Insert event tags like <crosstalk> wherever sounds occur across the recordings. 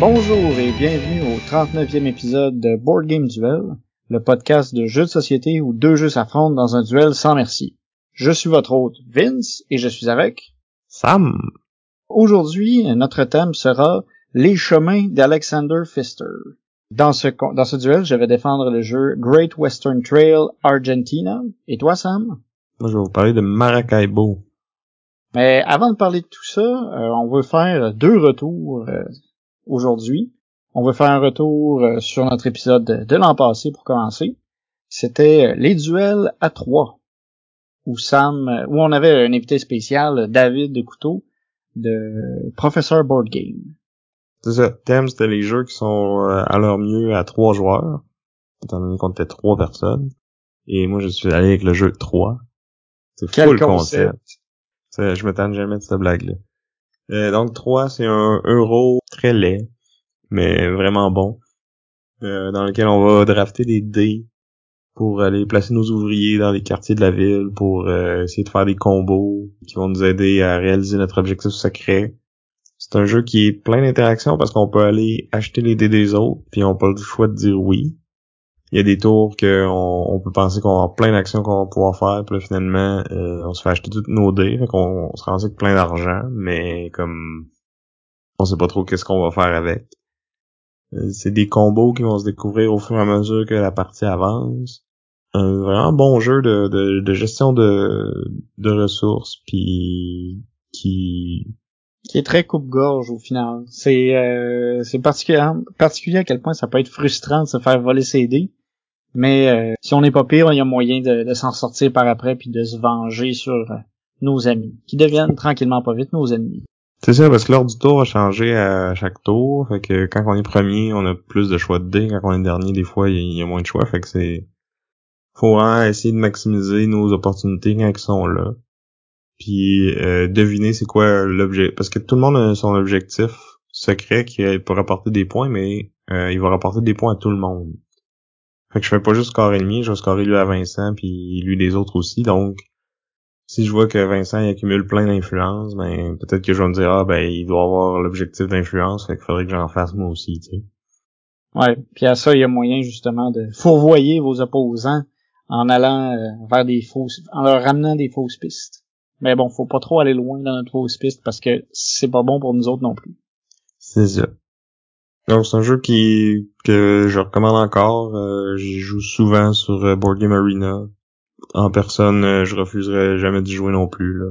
Bonjour et bienvenue au 39e épisode de Board Game Duel, le podcast de jeux de société où deux jeux s'affrontent dans un duel sans merci. Je suis votre hôte Vince et je suis avec Sam. Aujourd'hui, notre thème sera les chemins d'Alexander Pfister. Dans ce, dans ce duel, je vais défendre le jeu Great Western Trail Argentina. Et toi, Sam? Moi, je vais vous parler de Maracaibo. Mais avant de parler de tout ça, euh, on veut faire deux retours euh, aujourd'hui. On va faire un retour euh, sur notre épisode de, l'an passé pour commencer. C'était euh, les duels à trois, où Sam, euh, où on avait un invité spécial, David de Couteau, de Professeur Board Game. C'est ça. Thème, c'était les jeux qui sont à leur mieux à trois joueurs, étant donné qu'on était trois personnes. Et moi, je suis allé avec le jeu 3. C'est full le concept. Je me tente jamais de cette blague-là. Euh, donc 3, c'est un euro très laid, mais vraiment bon, euh, dans lequel on va drafter des dés pour aller placer nos ouvriers dans les quartiers de la ville, pour euh, essayer de faire des combos qui vont nous aider à réaliser notre objectif secret. C'est un jeu qui est plein d'interactions parce qu'on peut aller acheter les dés des autres, puis on peut le choix de dire oui il y a des tours qu'on on peut penser qu'on a plein d'actions qu'on va pouvoir faire, puis là, finalement, euh, on se fait acheter toutes nos dés, fait qu'on se rend avec plein d'argent, mais comme on sait pas trop qu'est-ce qu'on va faire avec. Euh, c'est des combos qui vont se découvrir au fur et à mesure que la partie avance. Un vraiment bon jeu de, de, de gestion de, de ressources, puis qui qui est très coupe-gorge au final. C'est euh, c'est particulier, particulier à quel point ça peut être frustrant de se faire voler ses dés. Mais euh, si on n'est pas pire, il y a moyen de, s'en sortir par après puis de se venger sur euh, nos amis, qui deviennent tranquillement pas vite nos ennemis. C'est ça, parce que l'ordre du tour va changer à chaque tour. Fait que quand on est premier, on a plus de choix de dés. Quand on est dernier, des fois, il y, a moins de choix. Fait que c'est... Faut essayer de maximiser nos opportunités quand elles sont là. Puis euh, deviner c'est quoi l'objet. Parce que tout le monde a son objectif secret qui peut rapporter des points, mais il va rapporter des points à tout le monde. Fait que je fais pas juste scorer le mien, je vais scorer lui à Vincent puis lui les autres aussi. Donc si je vois que Vincent il accumule plein d'influence, ben peut-être que je vais me dire ah ben il doit avoir l'objectif d'influence, fait qu'il faudrait que j'en fasse moi aussi, tu sais. Ouais, puis à ça il y a moyen justement de fourvoyer vos opposants en allant euh, vers des fausses en leur ramenant des fausses pistes. Mais bon, faut pas trop aller loin dans notre fausse piste parce que c'est pas bon pour nous autres non plus. C'est ça. Donc c'est un jeu qui que je recommande encore. Euh, J'y joue souvent sur euh, Board Game Arena. En personne, euh, je refuserais jamais d'y jouer non plus.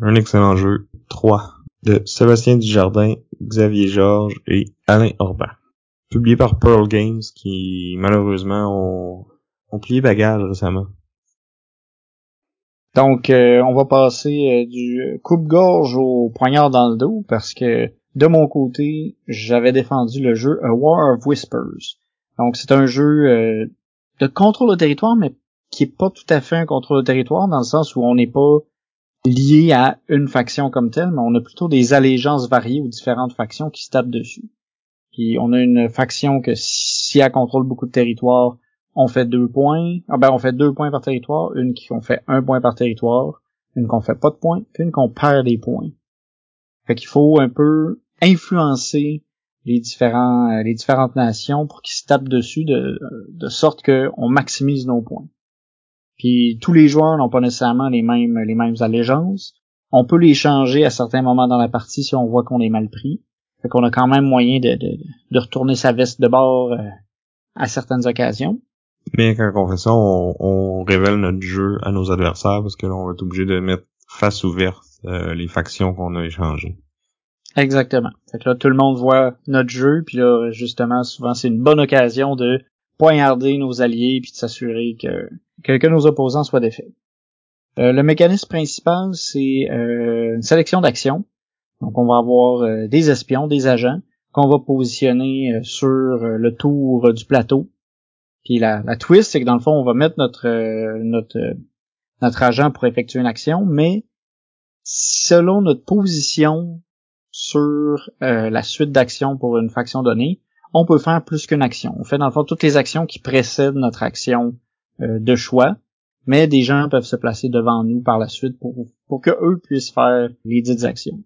Un, excellent jeu. 3 de Sébastien Dujardin, Xavier Georges et Alain Orban. Publié par Pearl Games qui malheureusement ont, ont plié bagage récemment. Donc, euh, on va passer du coupe-gorge au poignard dans le dos parce que de mon côté, j'avais défendu le jeu A War of Whispers. Donc c'est un jeu euh, de contrôle de territoire, mais qui est pas tout à fait un contrôle de territoire, dans le sens où on n'est pas lié à une faction comme telle, mais on a plutôt des allégeances variées aux différentes factions qui se tapent dessus. Puis on a une faction que si elle contrôle beaucoup de territoire, on fait deux points. Ah ben on fait deux points par territoire, une qui on fait un point par territoire, une qu'on fait pas de points, puis une qu'on perd des points. Fait qu'il faut un peu influencer les différents euh, les différentes nations pour qu'ils se tapent dessus de, de sorte qu'on maximise nos points. Puis tous les joueurs n'ont pas nécessairement les mêmes les mêmes allégeances. On peut les changer à certains moments dans la partie si on voit qu'on est mal pris. Fait qu'on a quand même moyen de, de, de retourner sa veste de bord euh, à certaines occasions. Mais quand on fait ça, on, on, révèle notre jeu à nos adversaires parce que là, on va être obligé de mettre face ouverte euh, les factions qu'on a échangées. Exactement. Fait que là, tout le monde voit notre jeu, puis là, justement, souvent, c'est une bonne occasion de poignarder nos alliés, puis de s'assurer que, que, nos opposants soient défaits. Euh, le mécanisme principal, c'est euh, une sélection d'actions. Donc, on va avoir euh, des espions, des agents, qu'on va positionner sur le tour du plateau. Puis la, la twist, c'est que dans le fond, on va mettre notre notre notre agent pour effectuer une action, mais selon notre position sur la suite d'actions pour une faction donnée, on peut faire plus qu'une action. On fait dans le fond toutes les actions qui précèdent notre action de choix mais des gens peuvent se placer devant nous par la suite pour, pour que eux puissent faire les dites actions.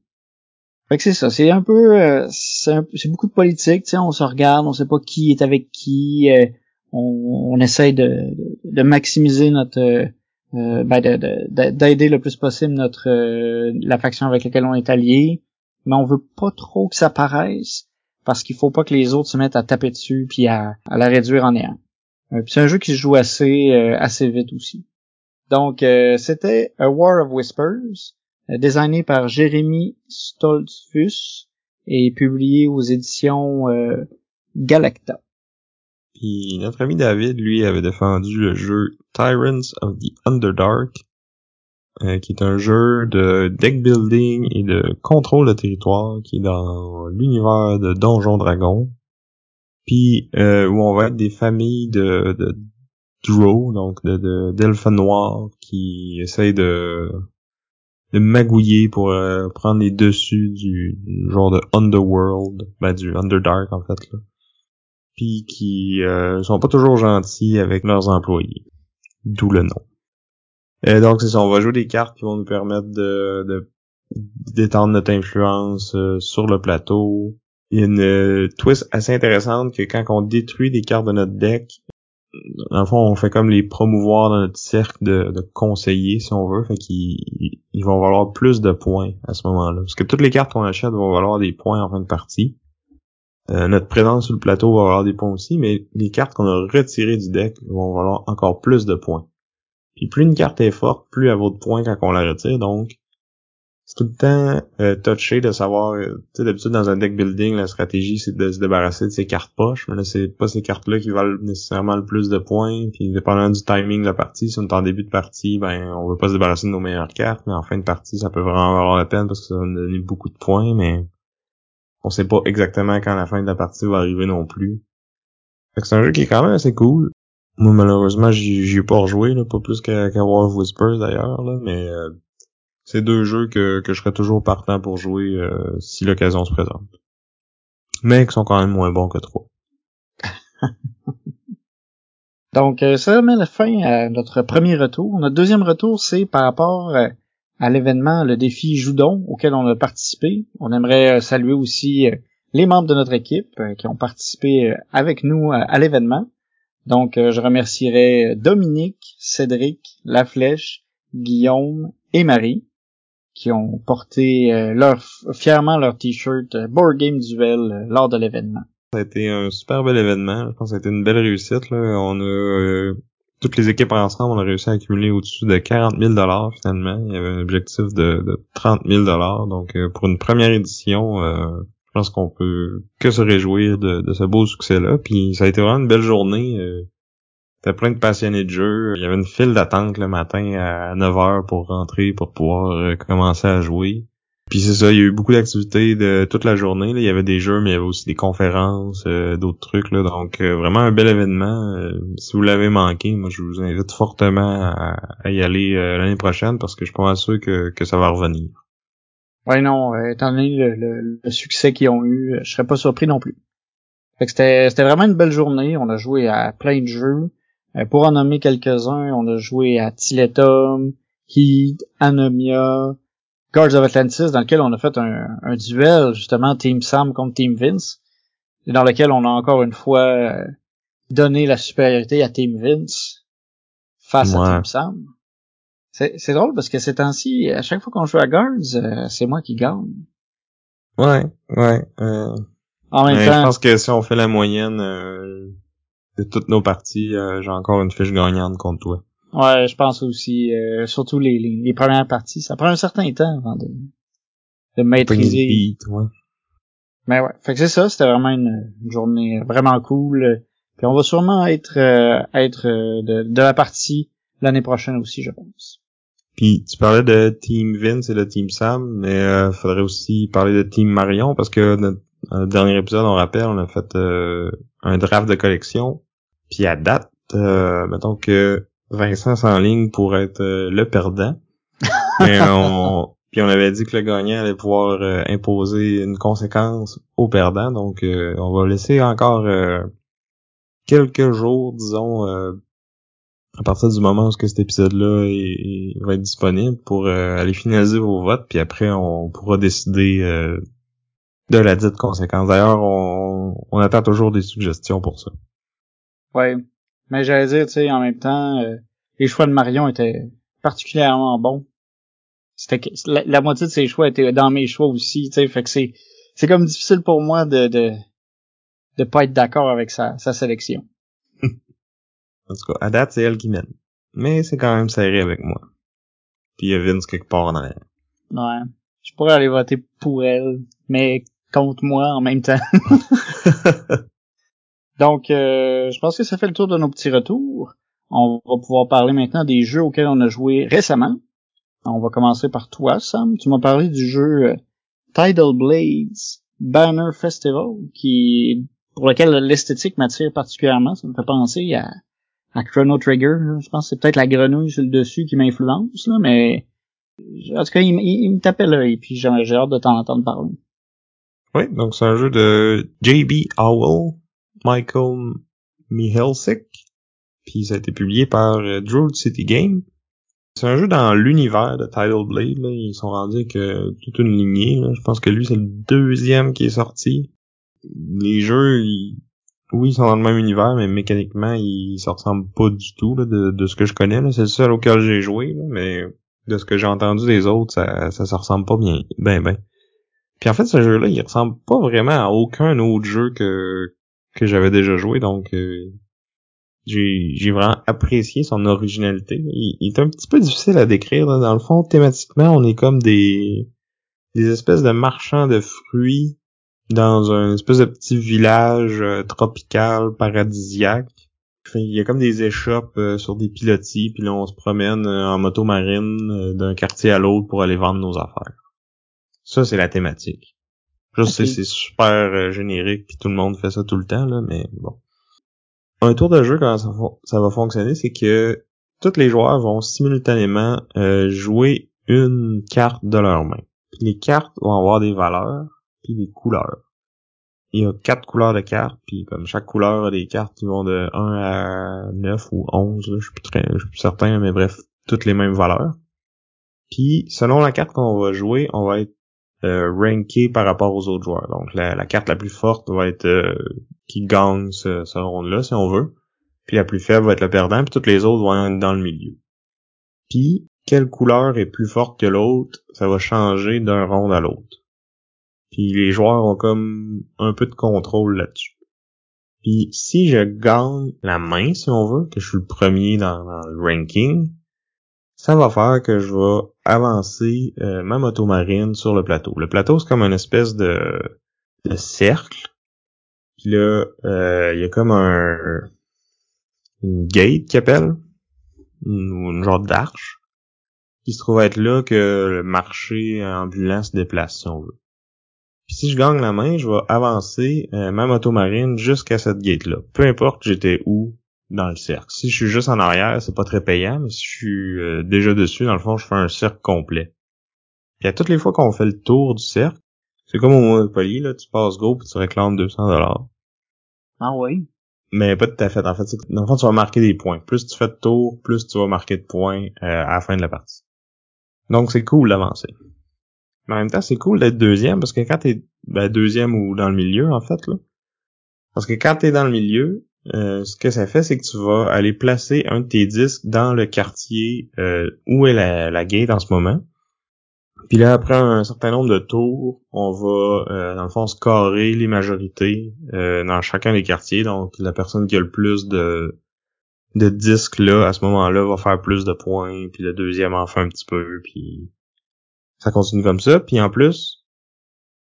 Fait que c'est ça, c'est un peu, euh, c'est beaucoup de politique, tu on se regarde, on sait pas qui est avec qui, euh, on, on essaye de, maximiser notre, euh, euh ben d'aider le plus possible notre la faction avec laquelle on est allié, mais on veut pas trop que ça paraisse parce qu'il faut pas que les autres se mettent à taper dessus puis à, la réduire en néant. c'est un jeu qui se joue assez assez vite aussi. Donc, euh, c'était A War of Whispers, euh, designé par Jérémy Stoltzfus et publié aux éditions euh, Galacta. Puis notre ami David, lui, avait défendu le jeu Tyrants of the Underdark, qui est un jeu de deck building et de contrôle de territoire qui est dans l'univers de Donjon Dragon. Puis où on va être des familles de, de donc de d'elfes noirs qui essayent de de magouiller pour euh, prendre les dessus du, genre de underworld, ben du underdark en fait là. Puis qui euh, sont pas toujours gentils avec leurs employés. D'où le nom. Et donc c'est ça, on va jouer des cartes qui vont nous permettre de d'étendre notre influence euh, sur le plateau. Il y a une euh, twist assez intéressante que quand on détruit des cartes de notre deck, dans le fond, on fait comme les promouvoir dans notre cercle de, de conseillers, si on veut, fait qu'ils ils vont valoir plus de points à ce moment-là. Parce que toutes les cartes qu'on achète vont valoir des points en fin de partie. Euh, notre présence sur le plateau va valoir des points aussi, mais les cartes qu'on a retirées du deck vont valoir encore plus de points. Puis plus une carte est forte, plus elle vaut de points quand on la retire, donc c'est tout le temps euh, touché de savoir, euh, tu sais, d'habitude dans un deck building, la stratégie c'est de se débarrasser de ces cartes poches, mais là c'est pas ces cartes-là qui valent nécessairement le plus de points, puis dépendant du timing de la partie, si on est en début de partie, ben on veut pas se débarrasser de nos meilleures cartes, mais en fin de partie ça peut vraiment valoir la peine parce que ça va nous donner beaucoup de points, mais on sait pas exactement quand la fin de la partie va arriver non plus. C'est un jeu qui est quand même assez cool. Moi malheureusement j'y ai pas rejoué, là, pas plus qu'à War of Whispers d'ailleurs, mais euh, c'est deux jeux que, que je serais toujours partant pour jouer euh, si l'occasion se présente. Mais qui sont quand même moins bons que trois. <laughs> Donc, euh, ça met la fin à notre premier retour. Notre deuxième retour, c'est par rapport à l'événement, le défi Joudon, auquel on a participé. On aimerait saluer aussi les membres de notre équipe qui ont participé avec nous à l'événement. Donc, je remercierai Dominique, Cédric, La Flèche, Guillaume et Marie qui ont porté euh, fièrement leur t-shirt euh, Board Game Duel euh, lors de l'événement. Ça a été un super bel événement. Je pense que ça a été une belle réussite. On a toutes les équipes ensemble, on a réussi à accumuler au-dessus de 40 000 dollars finalement. Il y avait un objectif de, de 30 000 dollars. Donc pour une première édition, je pense qu'on peut que se réjouir de, ce beau succès-là. Puis ça a été vraiment une belle journée. T'as plein de passionnés de jeu. Il y avait une file d'attente le matin à 9h pour rentrer, pour pouvoir euh, commencer à jouer. Puis c'est ça, il y a eu beaucoup d'activités de toute la journée. Il y avait des jeux, mais il y avait aussi des conférences, euh, d'autres trucs. Donc euh, vraiment un bel événement. si vous l'avez manqué, moi je vous invite fortement à, y aller l'année prochaine parce que je suis pas que ça va revenir. Ouais non, étant donné le, le succès qu'ils ont eu, je serais pas surpris non plus. c'était vraiment une belle journée. On a joué à plein de jeux. Euh, pour en nommer quelques-uns, on a joué à Tiletum, Heat, Anomia, Guards of Atlantis, dans lequel on a fait un, duel, justement, Team Sam contre Team Vince, et dans lequel on a encore une fois euh, donné la supériorité à Team Vince face à Team Sam. C'est drôle parce que ces temps-ci, à chaque fois qu'on joue à Guards, euh, c'est moi qui gagne. Ouais, ouais. en même temps, je pense que si on fait la moyenne, de toutes nos parties, euh, j'ai encore une fiche gagnante contre toi. Ouais, je pense aussi, euh, surtout les, les, premières parties, ça prend un certain temps avant de, de maîtriser. ouais. Mais ouais, fait que c'est ça, c'était vraiment une, journée vraiment cool. Puis on va sûrement être euh, être de, de la partie l'année prochaine aussi, je pense. Puis tu parlais de Team Vince et de Team Sam, mais euh, faudrait aussi parler de Team Marion parce que dans le dernier épisode, on rappelle, on a fait un draft de collection puis à date, euh, mettons que Vincent s'enligne pour être euh, le perdant. <laughs> Mais on, puis on avait dit que le gagnant allait pouvoir euh, imposer une conséquence au perdant. Donc on va laisser encore quelques jours, disons, à partir du moment où cet épisode-là va être disponible pour aller finaliser vos votes. Puis après, on pourra décider de la dite conséquence. D'ailleurs, on, on attend toujours des suggestions pour ça. Ouais. Mais j'allais dire, tu sais, en même temps, euh, les choix de Marion étaient particulièrement bons. C'était la, moitié de ses choix étaient dans mes choix aussi, tu sais, fait que c'est c'est comme difficile pour moi de de de pas être d'accord avec sa, sa sélection. En tout cas, à date, c'est elle qui mène. Mais c'est quand même serré avec moi. Puis il y a Vince quelque part en arrière. Ouais. Je pourrais aller voter pour elle, mais contre moi en même temps. <laughs> Donc, euh, je pense que ça fait le tour de nos petits retours. On va pouvoir parler maintenant des jeux auxquels on a joué récemment. On va commencer par toi, Sam. Tu m'as parlé du jeu euh, Tidal Blades Banner Festival, qui pour lequel l'esthétique m'attire particulièrement. Ça me fait penser à, à Chrono Trigger. Je pense que c'est peut-être la grenouille sur le dessus qui m'influence, mais en tout cas, il, me tapait l'œil, puis j'ai hâte de t'en entendre parler. Oui, donc c'est un jeu de J.B. Howell, Michael Mihalsik, puis ça a été publié par euh, Droid City Game. C'est un jeu dans l'univers de Tidal Blade. Là. Ils sont rendus que toute une lignée. Je pense que lui, c'est le deuxième qui est sorti. Les jeux, oui, ils sont dans le même univers, mais mécaniquement, ils se ressemblent pas du tout de, de, ce que je connais. C'est le seul auquel j'ai joué, mais de ce que j'ai entendu des autres, ça, ça se ressemble pas bien. Ben ben. Puis en fait, ce jeu-là, il ressemble pas vraiment à aucun autre jeu que, que j'avais déjà joué, donc euh, j'ai, vraiment apprécié son originalité. Il, est un petit peu difficile à décrire. Dans le fond, thématiquement, on est comme des, des espèces de marchands de fruits dans un espèce de petit village euh, tropical, paradisiaque. Il y a comme des échoppes euh, sur des pilotis, puis là on se promène en moto marine d'un quartier à l'autre pour aller vendre nos affaires. Ça, c'est la thématique. Je sais, c'est super euh, générique, puis tout le monde fait ça tout le temps, là, mais bon. Un tour de jeu, comment ça, va fonctionner, c'est que tous les joueurs vont simultanément euh, jouer une carte de leur main. Puis les cartes vont avoir des valeurs, puis des couleurs. Il y a quatre couleurs de cartes, puis comme chaque couleur a des cartes qui vont de 1 à 9 ou 11, je suis plus très, suis plus certain, mais bref, toutes les mêmes valeurs. Puis selon la carte qu'on va jouer, on va être euh, ranké par rapport aux autres joueurs. Donc la, carte la plus forte va être euh, qui gagne ce, ce round-là, si on veut. Puis la plus faible va être le perdant, puis toutes les autres vont être dans le milieu. Puis quelle couleur est plus forte que l'autre, ça va changer d'un round à l'autre. Puis les joueurs ont comme un peu de contrôle là-dessus. Puis si je gagne la main, si on veut, que je suis le premier dans le ranking, ça va faire que je vais avancer euh, ma moto marine sur le plateau. Le plateau, c'est comme une espèce de, de cercle. Puis là, euh, il y a comme un une gate qui appelle, une, une genre d'arche, qui se trouve être là que le marché ambulant se déplace, si on veut. Puis si je gagne la main, je vais avancer euh, ma moto marine jusqu'à cette gate-là. Peu importe j'étais où dans le cercle. Si je suis juste en arrière, c'est pas très payant, mais si je suis euh, déjà dessus, dans le fond, je fais un cercle complet. Et à toutes les fois qu'on fait le tour du cercle, c'est comme au Monopoly, là, tu passes go puis tu réclames 200 dollars. Ah oui? Mais pas tout à fait. En fait, dans le fond, tu vas marquer des points. Plus tu fais de tour, plus tu vas marquer de points euh, à la fin de la partie. Donc c'est cool d'avancer. Mais en même temps, c'est cool d'être deuxième parce que quand t'es ben, deuxième ou dans le milieu, en fait, là. Parce que quand t'es dans le milieu, euh, ce que ça fait, c'est que tu vas aller placer un de tes disques dans le quartier euh, où est la, la, gate en ce moment. Puis là, après un certain nombre de tours, on va, euh, dans le fond, scorer les majorités dans chacun des quartiers. Donc, la personne qui a le plus de, de disques là, à ce moment-là, va faire plus de points. Puis le deuxième en fait un petit peu. Puis ça continue comme ça. Puis en plus,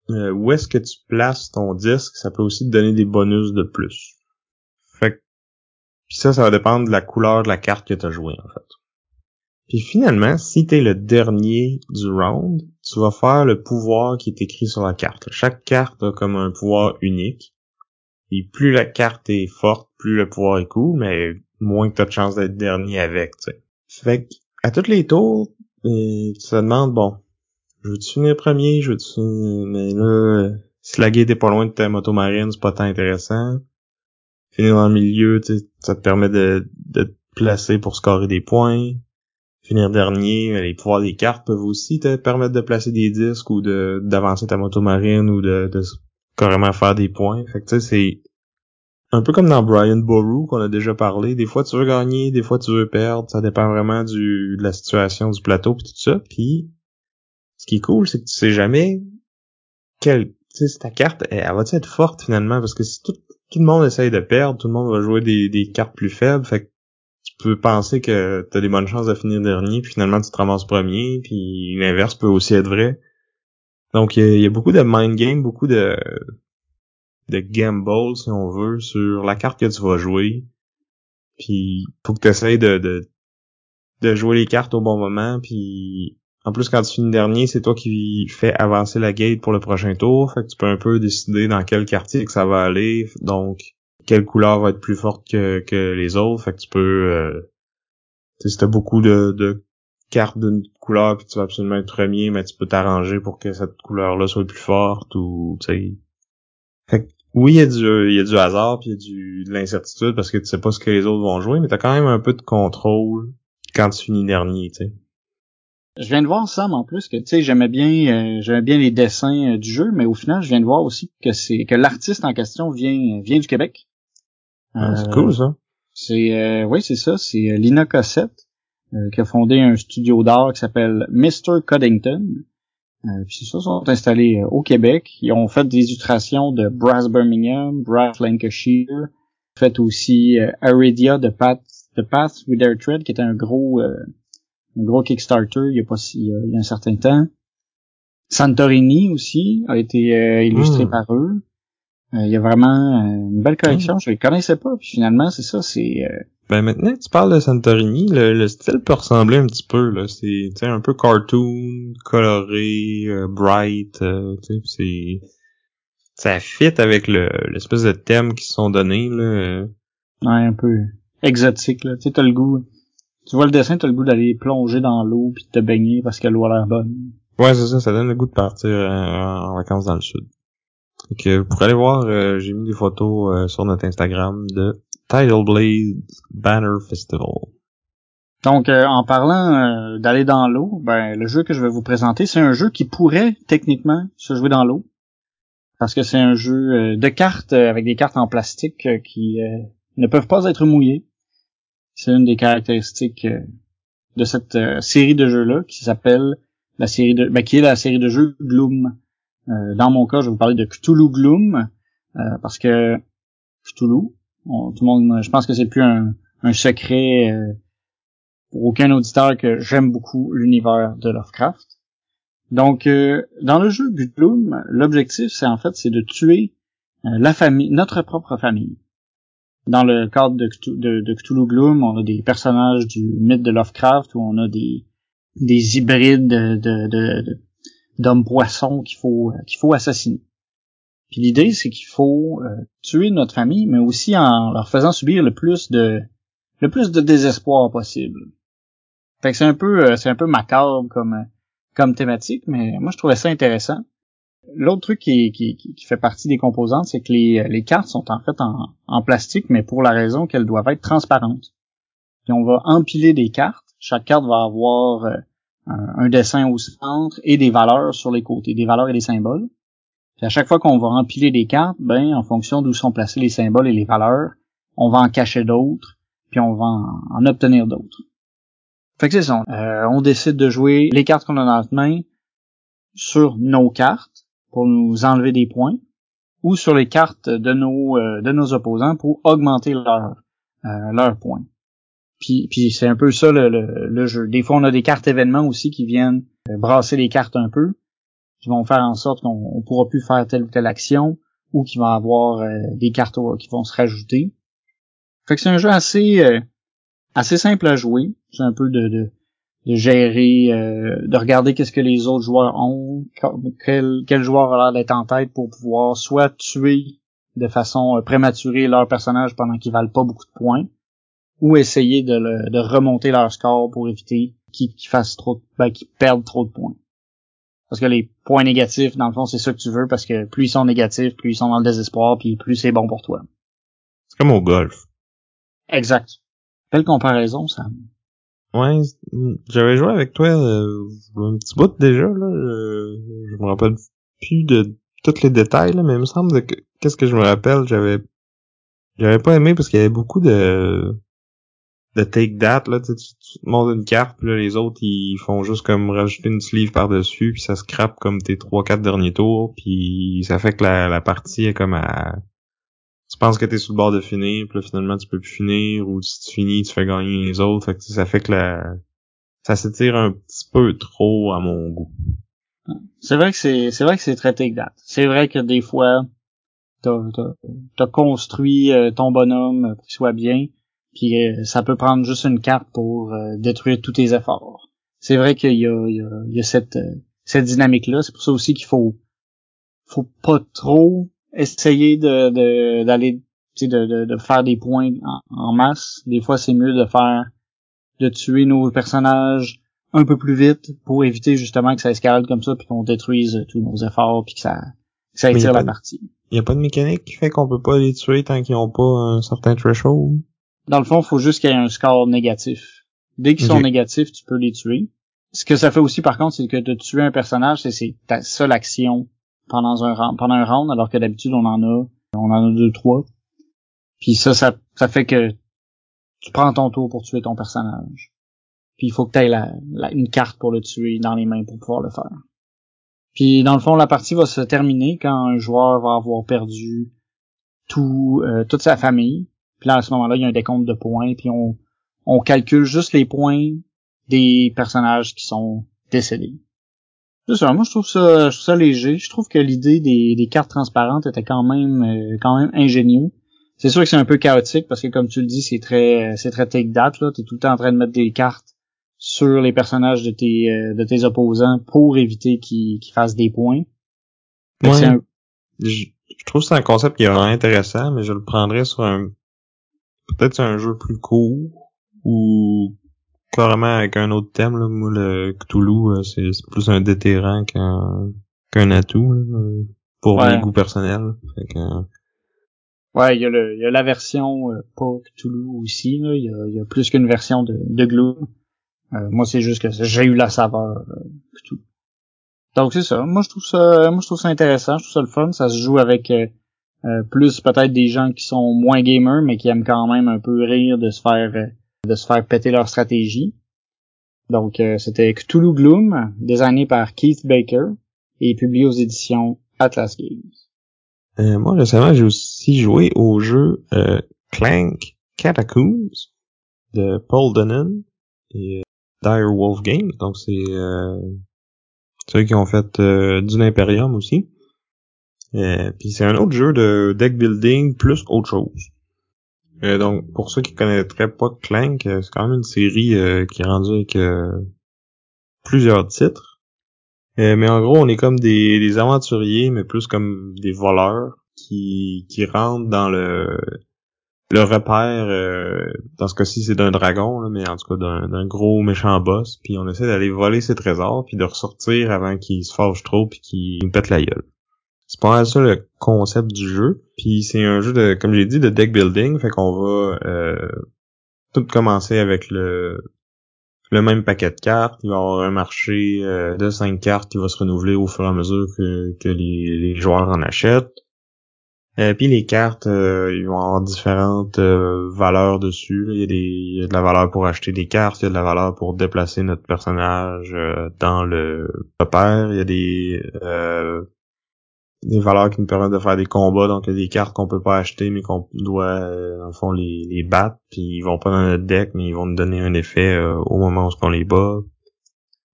où est-ce que tu places ton disque, ça peut aussi te donner des bonus de plus. Fait puis ça, ça va dépendre de la couleur de la carte que tu as jouée, en fait. Puis finalement, si tu es le dernier du round, tu vas faire le pouvoir qui est écrit sur la carte. Chaque carte a comme un pouvoir unique. Et plus la carte est forte, plus le pouvoir est cool, mais moins que t'as de chance d'être dernier avec, tu sais. Fait que, à tous les tours, tu te demandes, bon, je veux-tu finir premier, je veux-tu... Mais là, si la guide est pas loin de ta moto marine, c'est pas tant intéressant. Finir dans le milieu, ça te permet de, de te placer pour scorer des points. Finir dernier, les pouvoirs des cartes peuvent aussi te permettre de placer des disques ou de d'avancer ta moto marine ou de, de carrément faire des points. Fait que tu sais, c'est un peu comme dans Brian Boru qu'on a déjà parlé. Des fois tu veux gagner, des fois tu veux perdre. Ça dépend vraiment du de la situation du plateau puis tout ça. Puis ce qui est cool, c'est que tu sais jamais quelle tu sais, ta carte, elle, va être forte finalement? Parce que si tout, le monde essaye de perdre, tout le monde va jouer des, cartes plus faibles, fait que tu peux penser que t'as des bonnes chances de finir dernier, puis finalement tu te ramasses premier, puis l'inverse peut aussi être vrai. Donc il y, a beaucoup de mind game, beaucoup de de gamble, si on veut, sur la carte que tu vas jouer. Puis faut que tu essayes de, de, de jouer les cartes au bon moment, puis en plus, quand tu finis dernier, c'est toi qui fais avancer la gate pour le prochain tour. Fait que tu peux un peu décider dans quel quartier que ça va aller. Donc, quelle couleur va être plus forte que, que les autres. Fait que tu peux... Euh, si t'as beaucoup de, de cartes d'une couleur puis tu vas absolument être premier, mais tu peux t'arranger pour que cette couleur-là soit plus forte ou tu sais. Fait que, oui, il y a du il y a du hasard puis il y a du de l'incertitude parce que tu sais pas ce que les autres vont jouer, mais t'as quand même un peu de contrôle quand tu finis dernier, tu sais. Je viens de voir Sam en plus que tu sais j'aimais bien euh, j'aimais bien les dessins euh, du jeu, mais au final je viens de voir aussi que c'est que l'artiste en question vient vient du Québec. Ah, c'est cool ça. C'est euh, oui c'est ça, c'est Lina Cossette qui a fondé un studio d'art qui s'appelle Mr Coddington. puis c'est ça, sont installés au Québec. Ils ont fait des illustrations de Brass Birmingham, Brass Lancashire, fait aussi Aridia de Path de Path with Their Thread, qui était un gros un gros Kickstarter il y a pas il y a, un certain temps. Santorini aussi a été euh, illustré hmm. par eux. Euh, il y a vraiment euh, une belle collection. Hmm. Je les connaissais pas. Puis finalement, c'est ça, c'est. Ben maintenant tu parles de Santorini, le, style peut ressembler un petit peu. là. C'est un peu cartoon, coloré, bright. c'est ça fit avec le l'espèce de thème qui sont donnés là. Ouais, un peu exotique là. Tu sais, t'as le goût tu vois le dessin, t'as le goût d'aller plonger dans l'eau puis de te baigner parce que l'eau a l'air bonne. Ouais, c'est ça, ça donne le goût de partir euh, en vacances dans le sud. Donc, pour aller voir, euh, j'ai mis des photos euh, sur notre Instagram de Tidal Blade Banner Festival. Donc, en parlant d'aller dans l'eau, ben le jeu que je vais vous présenter, c'est un jeu qui pourrait techniquement se jouer dans l'eau, parce que c'est un jeu de cartes avec des cartes en plastique qui ne peuvent pas être mouillées. C'est une des caractéristiques euh, de cette euh, série de jeux-là qui s'appelle la série de ben, qui est la série de jeux Gloom. Euh, dans mon cas, je vais vous parler de Cthulhu Gloom parce que Cthulhu, tout le monde, je pense que c'est plus un, secret pour aucun auditeur que j'aime beaucoup l'univers de Lovecraft. Donc, dans le jeu Gloom, l'objectif, c'est en fait, c'est de tuer la famille, notre propre famille dans le cadre de, Cthulhu Gloom, on a des personnages du mythe de Lovecraft où on a des, des hybrides de, d'hommes poissons qu'il faut faut assassiner. Puis l'idée c'est qu'il faut euh, tuer notre famille, mais aussi en leur faisant subir le plus de le plus de désespoir possible. Fait que c'est un peu euh, c'est un peu macabre comme comme thématique, mais moi je trouvais ça intéressant. L'autre truc qui, qui, qui, fait partie des composantes, c'est que les, les cartes sont en fait en, en plastique, mais pour la raison qu'elles doivent être transparentes. Puis on va empiler des cartes. Chaque carte va avoir euh, un, dessin au centre et des valeurs sur les côtés, des valeurs et des symboles. Puis à chaque fois qu'on va empiler des cartes, ben en fonction d'où sont placés les symboles et les valeurs, on va en cacher d'autres, puis on va en, obtenir d'autres. Fait que c'est ça. Euh, on décide de jouer les cartes qu'on a dans notre main sur nos cartes pour nous enlever des points ou sur les cartes de nos euh, de nos opposants pour augmenter leur euh, leurs points. Puis, puis c'est un peu ça le, le, jeu. Des fois, on a des cartes événements aussi qui viennent euh, brasser les cartes un peu, qui vont faire en sorte qu'on on pourra plus faire telle ou telle action, ou qui vont avoir des cartes qui vont se rajouter. Fait que c'est un jeu assez assez simple à jouer. C'est un peu de, de, de gérer, euh, de regarder qu'est-ce que les autres joueurs ont, quel, quel joueur a l'air d'être en tête pour pouvoir soit tuer de façon euh, prématurée leur personnage pendant qu'ils valent pas beaucoup de points, ou essayer de, le, de remonter leur score pour éviter qu'ils fassent trop, ben, qu'ils perdent trop de points. Parce que les points négatifs, dans le fond, c'est ça que tu veux, parce que plus ils sont négatifs, plus ils sont dans le désespoir, puis plus c'est bon pour toi. C'est comme au golf. Exact. Belle comparaison, ça. Ouais, j'avais joué avec toi euh, un petit bout déjà, là. je me rappelle plus de tous les détails, là, mais il me semble que qu'est-ce que je me rappelle, j'avais j'avais pas aimé parce qu'il y avait beaucoup de de take that là tu, tu montes une carte puis là les autres ils font juste comme rajouter une sleeve par dessus puis ça scrape comme tes trois quatre derniers tours puis ça fait que la, la partie est comme à penses que t'es sur le bord de finir puis là finalement tu peux plus finir ou si tu finis tu fais gagner les autres fait que ça fait que la ça s'étire un petit peu trop à mon goût c'est vrai que c'est c'est vrai que c'est très take c'est vrai que des fois t'as as, construit euh, ton bonhomme pour qu'il soit bien puis euh, ça peut prendre juste une carte pour euh, détruire tous tes efforts. C'est vrai qu'il y a, il y a, il y a cette, cette dynamique-là. C'est pour ça aussi qu'il faut faut pas trop essayer de d'aller de, de, de, faire des points en, masse. Des fois, c'est mieux de faire de tuer nos personnages un peu plus vite pour éviter justement que ça escalade comme ça puis qu'on détruise tous nos efforts puis que ça, que ça étire la partie. Il y a pas de mécanique qui fait qu'on peut pas les tuer tant qu'ils ont pas un certain threshold? Dans le fond, il faut juste qu'il y ait un score négatif. Dès qu'ils sont négatifs, tu peux les tuer. Ce que ça fait aussi, par contre, c'est que de tuer un personnage, c'est ta seule action pendant un round, pendant un round, alors que d'habitude on en a, on en a deux, trois. Puis ça, ça, ça fait que tu prends ton tour pour tuer ton personnage. Puis il faut que tu la, une carte pour le tuer dans les mains pour pouvoir le faire. Puis dans le fond, la partie va se terminer quand un joueur va avoir perdu tout, euh, toute sa famille, puis là, à ce moment-là, il y a un décompte de points, puis on, on calcule juste les points des personnages qui sont décédés. C'est ça, moi je trouve ça, je trouve ça léger. Je trouve que l'idée des, des, cartes transparentes était quand même euh, quand même ingénieux. C'est sûr que c'est un peu chaotique parce que comme tu le dis, c'est très c'est très take date là. T'es tout le temps en train de mettre des cartes sur les personnages de tes euh, de tes opposants pour éviter qu'ils fassent des points. Ouais. Je, je, trouve que c'est un concept qui est vraiment intéressant, mais je le prendrais sur un peut-être un jeu plus court ou carrément avec un autre thème. Là. Moi, le Cthulhu, euh, c'est plus un déterrant qu'un qu'un atout là, pour mes goûts personnels. Fait que... Ouais, il y, a le, y a la version euh, pas Cthulhu aussi. Il y a, y a, plus qu'une version de, de Gloom. Euh, moi, c'est juste que j'ai eu la saveur euh, Cthulhu. Donc c'est ça. Moi je trouve ça, moi je trouve ça intéressant. Je trouve ça le fun. Ça se joue avec euh, euh, plus peut-être des gens qui sont moins gamers mais qui aiment quand même un peu rire de se faire euh, de se faire péter leur stratégie. Donc euh, c'était Cthulhu Gloom, designé par Keith Baker et publié aux éditions Atlas Games. moi récemment j'ai aussi joué au jeu Clank Catacombs de Paul Dunnan et Dire Wolf Games. Donc c'est ceux qui ont fait Dune Imperium aussi. Euh, puis c'est un autre jeu de deck building plus autre chose. Euh, donc pour ceux qui connaîtraient pas Clank, euh, c'est quand même une série qui est rendue avec plusieurs titres. mais en gros, on est comme des, aventuriers, mais plus comme des voleurs qui, qui rentrent dans le le repère. dans ce cas-ci, c'est d'un dragon, mais en tout cas d'un gros méchant boss. Puis on essaie d'aller voler ses trésors, puis de ressortir avant qu'il se fâche trop, puis qu'il nous pète la gueule. C'est pas ça le concept du jeu. Puis c'est un jeu de, comme j'ai dit, de deck building. Fait qu'on va euh, tout commencer avec le le même paquet de cartes. Il va y avoir un marché euh, de cinq cartes qui va se renouveler au fur et à mesure que, que les, joueurs en achètent. Euh, puis les cartes, ils vont avoir différentes valeurs dessus. Il, y a des, il y a de la valeur pour acheter des cartes, il y a de la valeur pour déplacer notre personnage dans le repère, il y a des des valeurs qui nous permettent de faire des combats, donc des cartes qu'on peut pas acheter, mais qu'on doit, euh, dans le fond, les, les battre, puis ils vont pas dans notre deck, mais ils vont nous donner un effet euh, au moment où on les bat.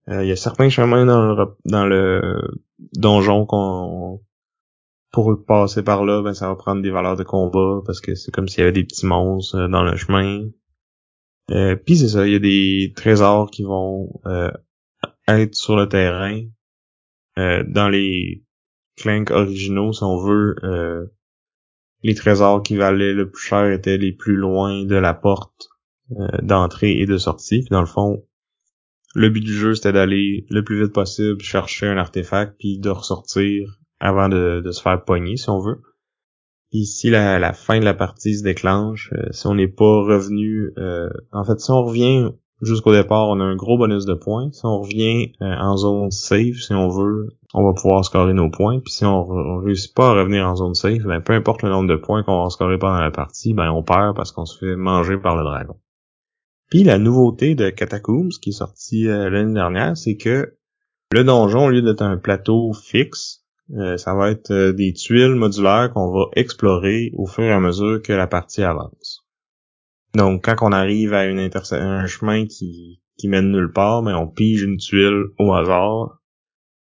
Euh, il y a certains chemins dans le, dans le donjon qu'on pour passer par là, ben ça va prendre des valeurs de combat parce que c'est comme s'il y avait des petits monstres dans le chemin. Euh, puis c'est ça, il y a des trésors qui vont être sur le terrain. dans les Clank originaux, si on veut, euh, les trésors qui valaient le plus cher étaient les plus loin de la porte euh, d'entrée et de sortie. Dans le fond, le but du jeu, c'était d'aller le plus vite possible chercher un artefact, puis de ressortir avant de, se faire pogner, si on veut. Ici, la, la fin de la partie se déclenche. Euh, si on n'est pas revenu... En fait, si on revient jusqu'au départ, on a un gros bonus de points. Si on revient en zone safe, si on veut, on va pouvoir scorer nos points. Puis si on, réussit pas à revenir en zone safe, ben, peu importe le nombre de points qu'on va scorer pendant la partie, ben on perd parce qu'on se fait manger par le dragon. Puis la nouveauté de Catacombs qui est sortie euh, l'année dernière, c'est que le donjon, au lieu d'être un plateau fixe, euh, ça va être euh, des tuiles modulaires qu'on va explorer au fur et à mesure que la partie avance. Donc quand on arrive à une un chemin qui, qui mène nulle part, ben, on pige une tuile au hasard,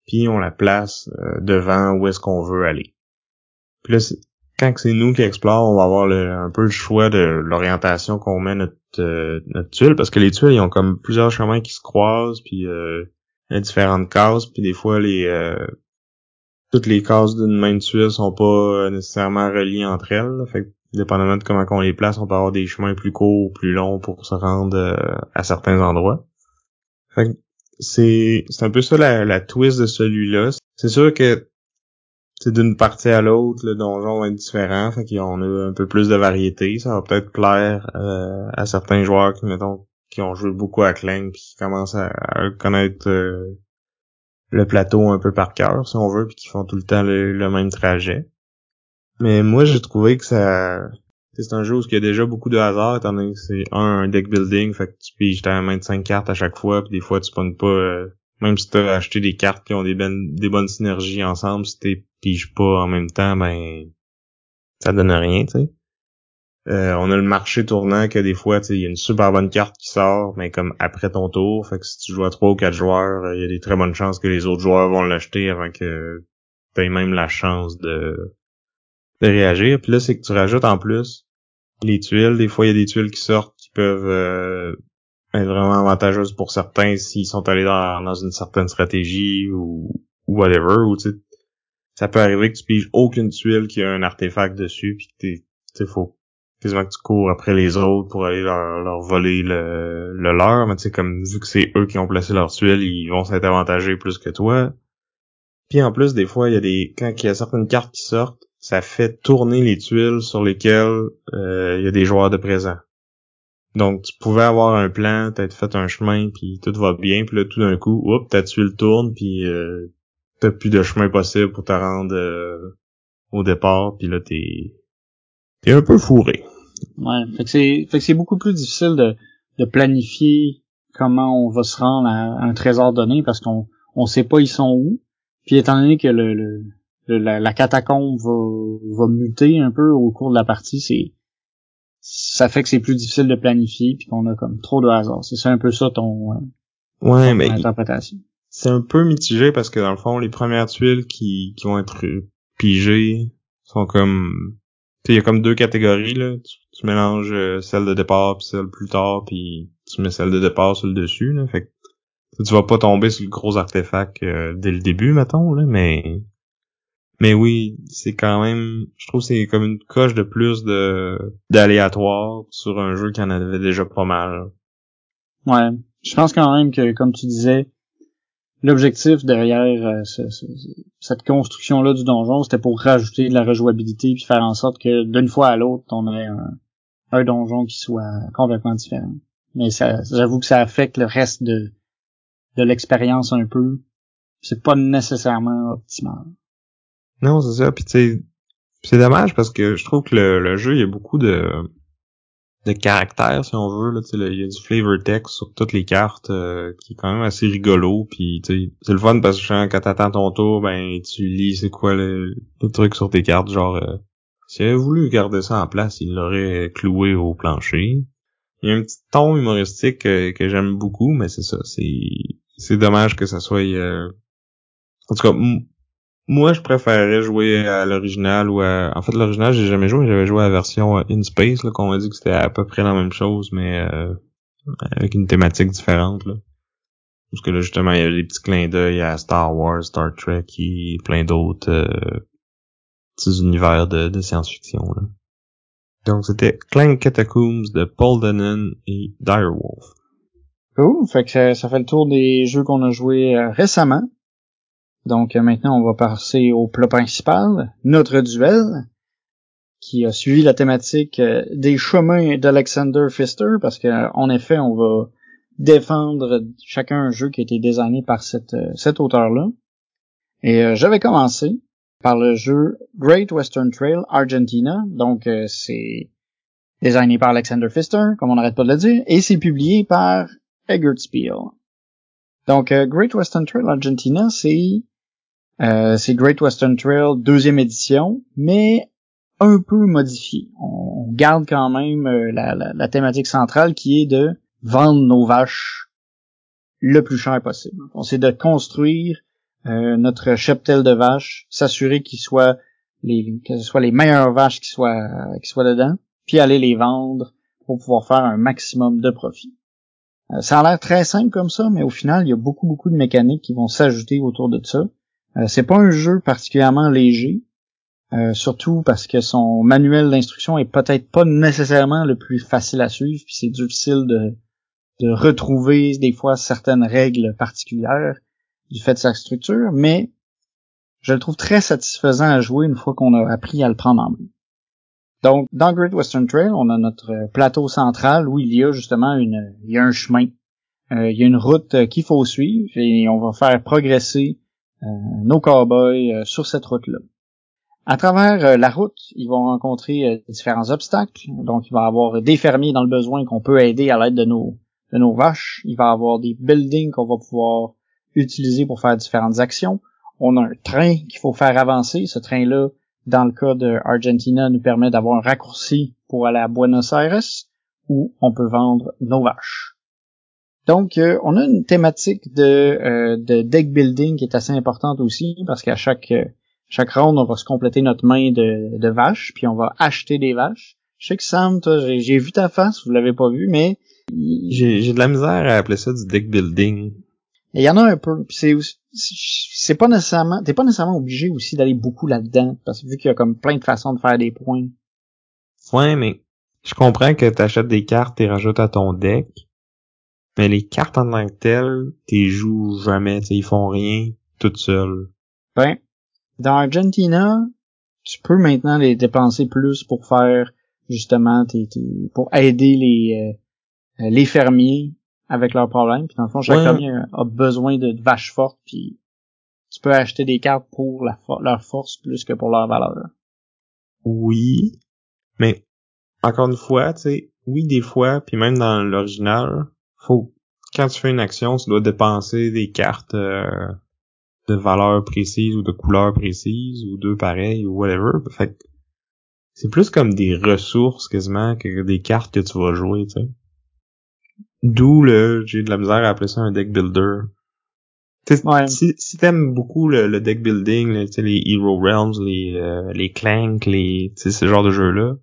puis on la place devant où est-ce qu'on veut aller. Puis là, quand c'est nous qui explorons, on va avoir un peu le choix de l'orientation qu'on met notre, euh, notre tuile, parce que les tuiles, ils ont comme plusieurs chemins qui se croisent, puis euh, différentes cases, puis des fois, les euh, toutes les cases d'une même tuile sont pas nécessairement reliées entre elles. fait que, dépendamment de comment on les place, on peut avoir des chemins plus courts ou plus longs pour se rendre à certains endroits. Fait c'est c'est un peu ça la, la twist de celui-là. C'est sûr que c'est d'une partie à l'autre, le donjon va être différent, fait qu'on a un peu plus de variété. Ça va peut-être plaire euh, à certains joueurs qui, mettons, qui ont joué beaucoup à Clang puis qui commencent à, connaître euh, le plateau un peu par cœur, si on veut, puis qui font tout le temps le, même trajet. Mais moi, j'ai trouvé que ça... C'est un jeu où il y a déjà beaucoup de hasard, étant donné que c'est un, deck building, fait que tu piges ta main de 5 cartes à chaque fois, puis des fois tu pognes pas... Euh, même si t'as acheté des cartes qui ont des, des bonnes synergies ensemble, si t'es pige pas en même temps, ben ça donne rien, tu sais. Euh, on a le marché tournant que des fois, il y a une super bonne carte qui sort, mais comme après ton tour, fait que si tu joues à trois ou quatre joueurs, il y a des très bonnes chances que les autres joueurs vont l'acheter avant que tu aies même la chance de, de réagir. Puis là, c'est que tu rajoutes en plus les tuiles. Des fois, il y a des tuiles qui sortent qui peuvent euh, être vraiment avantageuses pour certains s'ils sont allés dans, dans une certaine stratégie ou, whatever. Ou ça peut arriver que tu piges aucune tuile qui a un artefact dessus, puis que t'es, faut quasiment que tu cours après les autres pour aller leur, voler le, le leur, mais tu sais, comme vu que c'est eux qui ont placé leur tuile, ils vont s'être avantagés plus que toi. Puis en plus, des fois, il y a des. Quand il y a certaines cartes qui sortent, ça fait tourner les tuiles sur lesquelles euh, il y a des joueurs de présent. Donc tu pouvais avoir un plan, t'as fait un chemin, puis tout va bien, puis là tout d'un coup, oups, ta tuile tourne, puis euh, t'as plus de chemin possible pour te rendre euh, au départ, puis là t'es t'es un peu fourré. Ouais, fait que c'est c'est beaucoup plus difficile de, planifier comment on va se rendre à, un trésor donné parce qu'on on sait pas ils sont où. Puis étant donné que le, la, la, catacombe va, va muter un peu au cours de la partie, c'est ça fait que c'est plus difficile de planifier puis qu'on a comme trop de hasard. C'est ça un peu ça ton, euh, ouais, mais interprétation c'est un peu mitigé parce que dans le fond, les premières tuiles qui, qui vont être pigées sont comme... Tu il y a comme deux catégories, là. Tu, mélanges euh, celle de départ puis celle plus tard, puis tu mets celle de départ sur le dessus, là. Fait que tu vas pas tomber sur le gros artefact euh, dès le début, mettons, là, mais... Mais oui, c'est quand même... Je trouve c'est comme une coche de plus de d'aléatoire sur un jeu qui en avait déjà pas mal. Ouais. Je pense quand même que, comme tu disais, l'objectif derrière euh, cette construction-là du donjon, c'était pour rajouter de la rejouabilité puis faire en sorte que d'une fois à l'autre, on ait un, donjon qui soit complètement différent. Mais ça, j'avoue que ça affecte le reste de, de l'expérience un peu. C'est pas nécessairement optimal. Non, c'est ça. Puis c'est dommage parce que je trouve que le jeu, il y a beaucoup de de caractère si on veut là. Il y a du flavor text sur toutes les cartes euh, qui est quand même assez rigolo. Puis c'est le fun parce que quand t'attends ton tour ben tu lis c'est quoi le, truc sur tes cartes. Genre euh, s'il avait voulu garder ça en place il l'aurait cloué au plancher. Il y a un petit ton humoristique que, j'aime beaucoup mais c'est ça. C'est c'est dommage que ça soit euh, en tout cas moi, je préférerais jouer à l'original ou à... En fait, l'original, j'ai jamais joué, j'avais joué à la version euh, In Space, là, qu'on m'a dit que c'était à peu près la même chose, mais euh, avec une thématique différente, là. Parce que là, justement, il y a des petits clins d'œil à Star Wars, Star Trek et plein d'autres euh, petits univers de, de science-fiction, là. Donc c'était Clank Catacombs de Paul Denon et Direwolf. Cool, fait que ça, fait le tour des jeux qu'on a joués euh, récemment. Donc euh, maintenant on va passer au plat principal, notre duel, qui a suivi la thématique euh, des chemins d'Alexander Pfister, parce qu'en effet on va défendre chacun un jeu qui a été designé par cette, cet auteur-là. Et je vais commencer par le jeu Great Western Trail Argentina. Donc euh, c'est designé par Alexander Pfister, comme on n'arrête pas de le dire, et c'est publié par Eggert Spiel. Donc euh, Great Western Trail Argentina, c'est euh, c'est Great Western Trail deuxième édition, mais un peu modifié. On garde quand même la, la, thématique centrale qui est de vendre nos vaches le plus cher possible. On sait de construire euh, notre cheptel de vaches, s'assurer qu'il soit les, que ce soit les meilleures vaches qui soient, qui soient dedans, puis aller les vendre pour pouvoir faire un maximum de profit. Euh, ça a l'air très simple comme ça, mais au final, il y a beaucoup, beaucoup de mécaniques qui vont s'ajouter autour de ça. Euh, c'est pas un jeu particulièrement léger, surtout parce que son manuel d'instruction est peut-être pas nécessairement le plus facile à suivre, puis c'est difficile de, de retrouver des fois certaines règles particulières du fait de sa structure, mais je le trouve très satisfaisant à jouer une fois qu'on a appris à le prendre en main. Donc, dans Great Western Trail, on a notre plateau central où il y a justement une, il y a un chemin, euh, il y a une route qu'il faut suivre et on va faire progresser euh, nos cowboys euh, sur cette route-là. À travers la route, ils vont rencontrer différents obstacles. Donc, il va y avoir des fermiers dans le besoin qu'on peut aider à l'aide de nos, vaches. Il va y avoir des buildings qu'on va pouvoir utilisé pour faire différentes actions. On a un train qu'il faut faire avancer. Ce train-là, dans le cas de Argentina, nous permet d'avoir un raccourci pour aller à Buenos Aires, où on peut vendre nos vaches. Donc, euh, on a une thématique de, euh, de, deck building qui est assez importante aussi, parce qu'à chaque chaque round, on va se compléter notre main de, de vaches, puis on va acheter des vaches. Je sais que Sam, toi, j'ai vu ta face, vous l'avez pas vu, mais j'ai de la misère à appeler ça du deck building. Il y en a un peu. C'est c'est pas nécessairement t'es pas nécessairement obligé aussi d'aller beaucoup là-dedans parce que vu qu'il y a comme plein de façons de faire des points. Ouais, mais je comprends que t'achètes des cartes et rajoutes à ton deck. Mais les cartes en tant que telles, t'es joues jamais, ils font rien toutes seules. Ben, dans Argentina, tu peux maintenant les dépenser plus pour faire justement tes, pour aider les euh, les fermiers avec leurs problèmes. Puis dans le fond, chaque famille a besoin de, vaches fortes, puis tu peux acheter des cartes pour la leur force plus que pour leur valeur. Oui, mais encore une fois, tu sais, oui des fois, puis même dans l'original, faut quand tu fais une action, tu dois dépenser des cartes euh, de valeur précise ou de couleur précise ou deux pareils ou whatever. Fait c'est plus comme des ressources quasiment que des cartes que tu vas jouer, tu sais. D'où le, j'ai de la misère à appeler ça un deck builder. Si, si t'aimes beaucoup le, deck building, les Hero Realms, les, euh, les Clank, les, ce genre de jeux-là,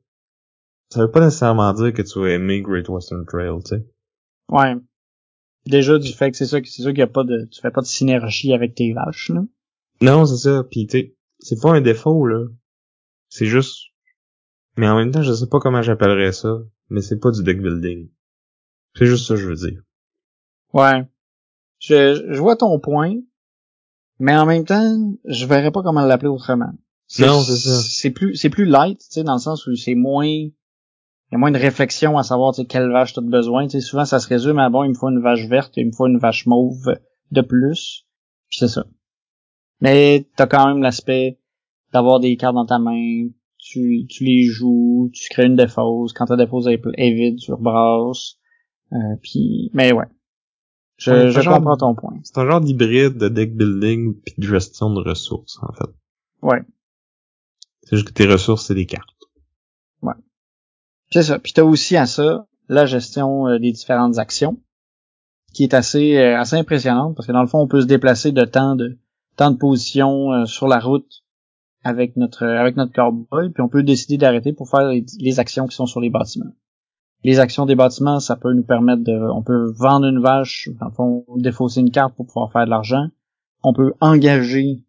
ça veut pas nécessairement dire que tu vas aimer Great Western Trail, tu sais. Ouais. Déjà du fait que c'est ça, c'est sûr qu'il y a pas de, tu fais pas de synergie avec tes vaches, là. Non, c'est ça. Puis tu c'est pas un défaut, là. C'est juste, mais en même temps, je sais pas comment j'appellerais ça, mais c'est pas du deck building. C'est juste ça que je veux dire. Ouais. Je, je vois ton point, mais en même temps, je verrais pas comment l'appeler autrement. Non, c'est ça. C'est plus, c'est plus light, tu sais, dans le sens où c'est moins, y a moins de réflexion à savoir, tu sais, quelle vache t'as besoin. Tu sais, souvent, ça se résume à, bon, il me faut une vache verte, il me faut une vache mauve de plus. Puis c'est ça. Mais t'as quand même l'aspect d'avoir des cartes dans ta main, tu, tu les joues, tu crées une défausse. Quand ta défausse est, vide, tu rebrasses. Euh, puis, mais ouais. Je, je comprends ton point. C'est un genre d'hybride de deck building puis de gestion de ressources, en fait. Ouais. C'est juste que tes ressources, c'est des cartes. Ouais. C'est ça. Puis t'as aussi à ça la gestion euh, des différentes actions, qui est assez euh, assez impressionnante parce que dans le fond, on peut se déplacer de temps de temps de position sur la route avec notre avec notre cowboy, puis on peut décider d'arrêter pour faire les actions qui sont sur les bâtiments les actions des bâtiments, ça peut nous permettre de, on peut vendre une vache, dans le fond, défausser une carte pour pouvoir faire de l'argent. On peut engager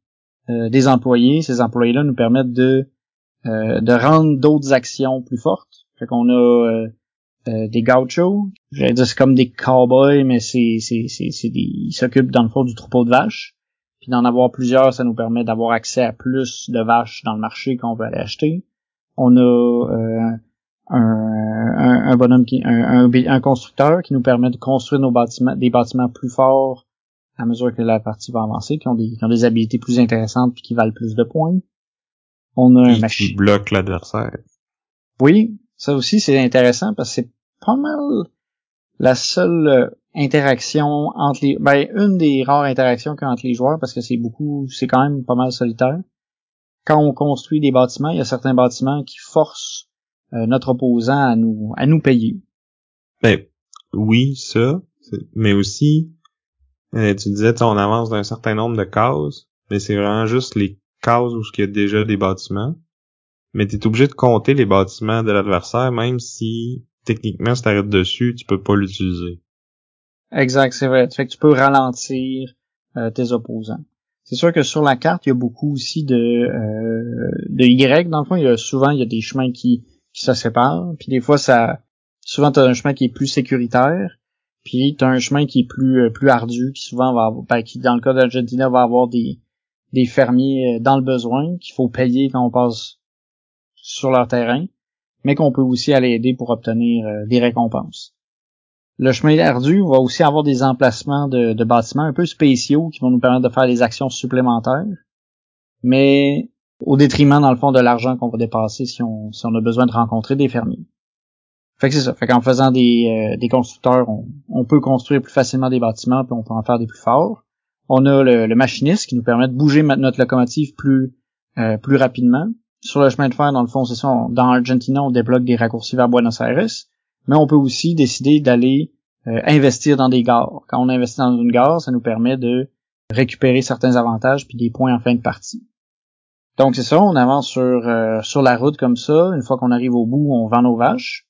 euh, des employés. Ces employés-là nous permettent de, euh, de rendre d'autres actions plus fortes. Fait qu'on a euh, euh, des gauchos. J'allais dire c'est comme des cowboys, mais c'est c'est c'est c'est des ils s'occupent dans le fond du troupeau de vaches. Puis d'en avoir plusieurs, ça nous permet d'avoir accès à plus de vaches dans le marché qu'on veut aller acheter. On a euh, un, un, bonhomme qui un, un, constructeur qui nous permet de construire nos bâtiments des bâtiments plus forts à mesure que la partie va avancer, qui ont des, qui ont des habilités plus intéressantes puis qui valent plus de points. On a un machine qui bloque l'adversaire. Oui, ça aussi c'est intéressant parce que c'est pas mal la seule euh, interaction entre les ben une des rares interactions qu'il les joueurs parce que c'est beaucoup c'est quand même pas mal solitaire. Quand on construit des bâtiments, il y a certains bâtiments qui forcent euh, notre opposant à nous à nous payer. Ben oui, ça, mais aussi euh, tu disais on avance d'un certain nombre de cases, mais c'est vraiment juste les cases où il y a déjà des bâtiments. Mais tu es obligé de compter les bâtiments de l'adversaire, même si techniquement si t'arrêtes dessus, tu peux pas l'utiliser. Exact, c'est vrai. Fait que tu peux ralentir euh, tes opposants. C'est sûr que sur la carte, il y a beaucoup aussi de euh, de Y. Dans le fond, il y a souvent il y a des chemins qui, qui se séparent. Puis des fois, ça souvent tu as un chemin qui est plus sécuritaire. Puis tu as un chemin qui est plus euh, plus ardu, qui souvent va avoir, ben, qui dans le cas d'Argentina va avoir des des fermiers dans le besoin qu'il faut payer quand on passe sur leur terrain, mais qu'on peut aussi aller aider pour obtenir des récompenses. Le chemin ardu va aussi avoir des emplacements de, bâtiments un peu spéciaux qui vont nous permettre de faire des actions supplémentaires, mais au détriment, dans le fond, de l'argent qu'on va dépasser si on, si on a besoin de rencontrer des fermiers. Fait que c'est ça. Fait qu'en faisant des, euh, des constructeurs, on, peut construire plus facilement des bâtiments, puis on peut en faire des plus forts. On a le, machiniste qui nous permet de bouger notre locomotive plus, euh, plus rapidement. Sur le chemin de fer, dans le fond, c'est ça. dans Argentina, on débloque des raccourcis vers Buenos Aires mais on peut aussi décider d'aller euh, investir dans des gares. Quand on investit dans une gare, ça nous permet de récupérer certains avantages puis des points en fin de partie. Donc c'est ça, on avance sur euh, sur la route comme ça. Une fois qu'on arrive au bout, on vend nos vaches.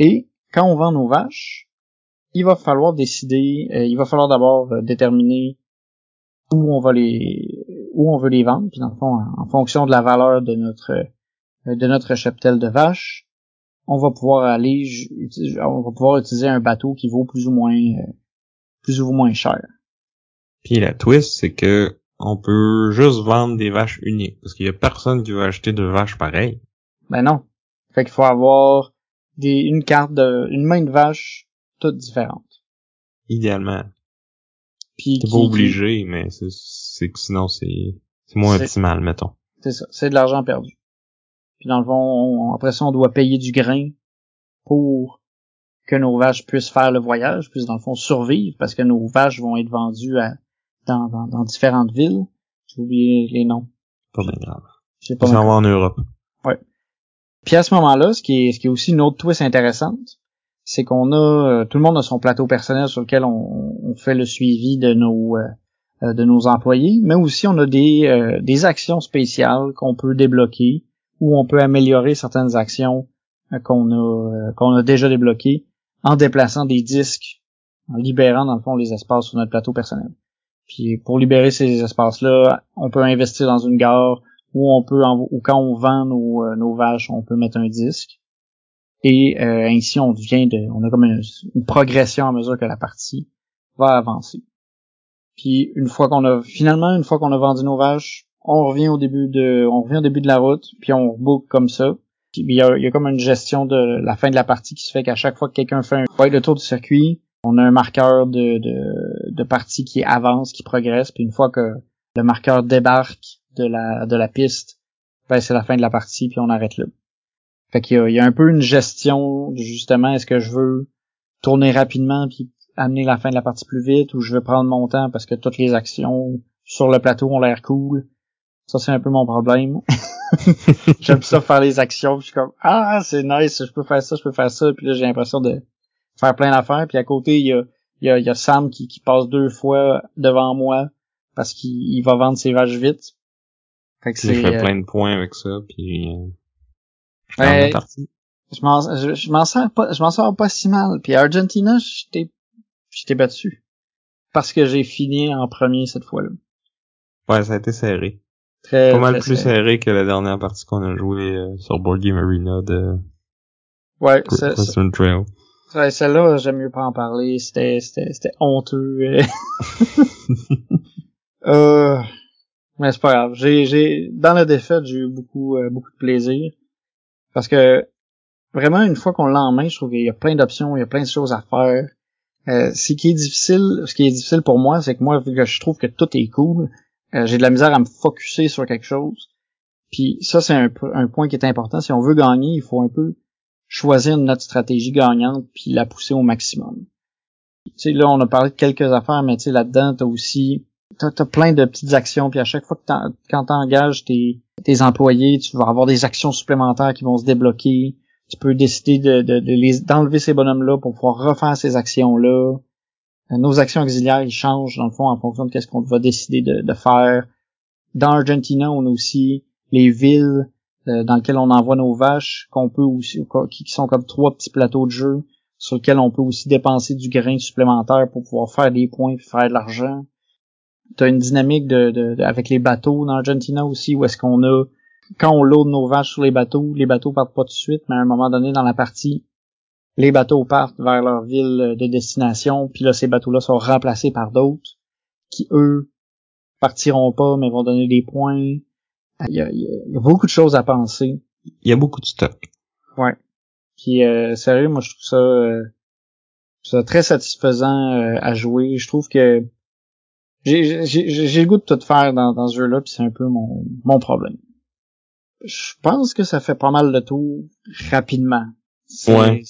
Et quand on vend nos vaches, il va falloir décider, euh, il va falloir d'abord déterminer où on va les où on veut les vendre, puis dans le fond, en fonction de la valeur de notre de notre cheptel de vaches, on va pouvoir aller, on va pouvoir utiliser un bateau qui vaut plus ou moins, euh, plus ou moins cher. Puis la twist, c'est que on peut juste vendre des vaches uniques, parce qu'il y a personne qui veut acheter de vaches pareilles. Ben non. Fait qu'il faut avoir des, une carte de, une main de vache toutes différentes. Idéalement. Puis T'es pas obligé, mais c'est que sinon c'est, c'est moins optimal, mettons. C'est ça. C'est de l'argent perdu. Puis dans le fond, après ça, on doit payer du grain pour que nos vaches puissent faire le voyage, puissent dans le fond survivre, parce que nos vaches vont être vendues à, dans, dans, différentes villes. J'ai oublié les noms. Pas bien grave. C'est pas en Europe. Ouais. Puis à ce moment-là, ce qui est, ce qui est aussi une autre twist intéressante, c'est qu'on a, euh, tout le monde a son plateau personnel sur lequel on, on fait le suivi de nos, euh, de nos employés, mais aussi on a des, euh, des actions spéciales qu'on peut débloquer où on peut améliorer certaines actions euh, qu'on a euh, qu'on a déjà débloquées en déplaçant des disques, en libérant dans le fond les espaces sur notre plateau personnel. Puis pour libérer ces espaces-là, on peut investir dans une gare ou on peut ou quand on vend nos, euh, nos vaches, on peut mettre un disque. Et ainsi on devient de on a comme une, une, progression à mesure que la partie va avancer. Puis une fois qu'on a finalement une fois qu'on a vendu nos vaches, on revient au début de, on revient au début de la route, puis on rebook comme ça. Puis il y a, il y a comme une gestion de la fin de la partie qui se fait qu'à chaque fois que quelqu'un fait un le tour du circuit, on a un marqueur de, de, de partie qui avance, qui progresse, puis une fois que le marqueur débarque de la, de la piste, ben c'est la fin de la partie, puis on arrête là. Fait qu'il y y a un peu une gestion, justement, est-ce que je veux tourner rapidement puis amener la fin de la partie plus vite, ou je veux prendre mon temps parce que toutes les actions sur le plateau ont l'air cool, ça, c'est un peu mon problème. <laughs> J'aime ça faire les actions, puis je suis comme ah c'est nice, je peux faire ça, je peux faire ça, puis là j'ai l'impression de faire plein d'affaires, puis à côté il y a, il y a, il y a Sam qui, qui passe deux fois devant moi parce qu'il va vendre ses vaches vite. Fait que c'est fait euh, plein de points avec ça, puis euh, je m'en je, je m'en sors pas je m'en sors pas si mal. Puis Argentina, j'étais j'étais battu parce que j'ai fini en premier cette fois-là. Ouais, ça a été serré pas mal plus serré. que la dernière partie qu'on a joué euh, sur Board Game Arena de Ouais, Western Trail. Ouais, celle-là, j'aime mieux pas en parler. C'était, c'était, c'était honteux. <laughs> euh, mais c'est pas grave. J'ai, j'ai, dans la défaite, j'ai eu beaucoup, euh, beaucoup de plaisir. Parce que, vraiment, une fois qu'on l'a en main, je trouve qu'il y a plein d'options, il y a plein de choses à faire. Euh, ce qui est difficile, ce qui est difficile pour moi, c'est que moi, vu que je trouve que tout est cool, euh, j'ai de la misère à me focuser sur quelque chose. Puis ça, c'est un, un point qui est important. Si on veut gagner, il faut un peu choisir notre stratégie gagnante puis la pousser au maximum. Tu sais, là, on a parlé de quelques affaires, mais tu sais, là-dedans, t'as aussi, t'as, plein de petites actions, puis à chaque fois que t'en, quand t'engages tes, tes employés, tu vas avoir des actions supplémentaires qui vont se débloquer. Tu peux décider de, de, de d'enlever ces bonhommes-là pour pouvoir refaire ces actions-là. Euh, Nos actions auxiliaires, ils changent, dans le fond, en fonction de qu'est-ce qu'on va décider de, de faire. Dans Argentina, on a aussi les villes euh, dans lesquelles on envoie nos vaches, qu'on peut aussi, qui qui sont comme trois petits plateaux de jeu sur lesquels on peut aussi dépenser du grain supplémentaire pour pouvoir faire des points et faire de l'argent. T'as une dynamique de, de- de- avec les bateaux dans Argentina aussi, où est-ce qu'on a quand on load nos vaches sur les bateaux, les bateaux partent pas tout de suite, mais à un moment donné dans la partie, les bateaux partent vers leur ville de destination, puis là ces bateaux-là sont remplacés par d'autres qui eux partiront pas mais vont donner des points. Il y a, il y a- beaucoup de choses à penser. Il y a beaucoup de stock. Ouais. Puis euh, sérieux, moi je trouve ça, euh, ça très satisfaisant euh, à jouer. Je trouve que j'ai j'ai j'ai le goût de tout faire dans, dans ce jeu-là, puis c'est un peu mon mon problème. Je pense que ça fait pas mal de tour rapidement. Ouais.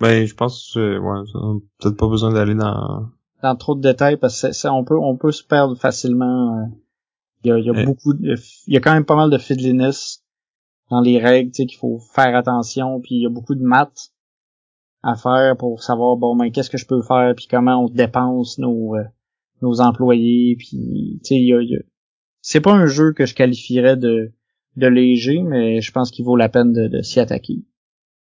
Ben, je pense que, ouais, ça, peut-être pas besoin d'aller dans... Dans trop de détails parce que c'est- on peut on peut se perdre facilement. euh. Il y a, il y a Ouais. beaucoup de, il y a quand même pas mal de fiddliness dans les règles, tu sais qu'il faut faire attention, puis il y a beaucoup de maths à faire pour savoir bon ben qu'est-ce que je peux faire puis comment on dépense nos euh, nos employés puis tu sais il y a, il y a- c'est pas un jeu que je qualifierais de de léger mais je pense qu'il vaut la peine de, de s'y attaquer.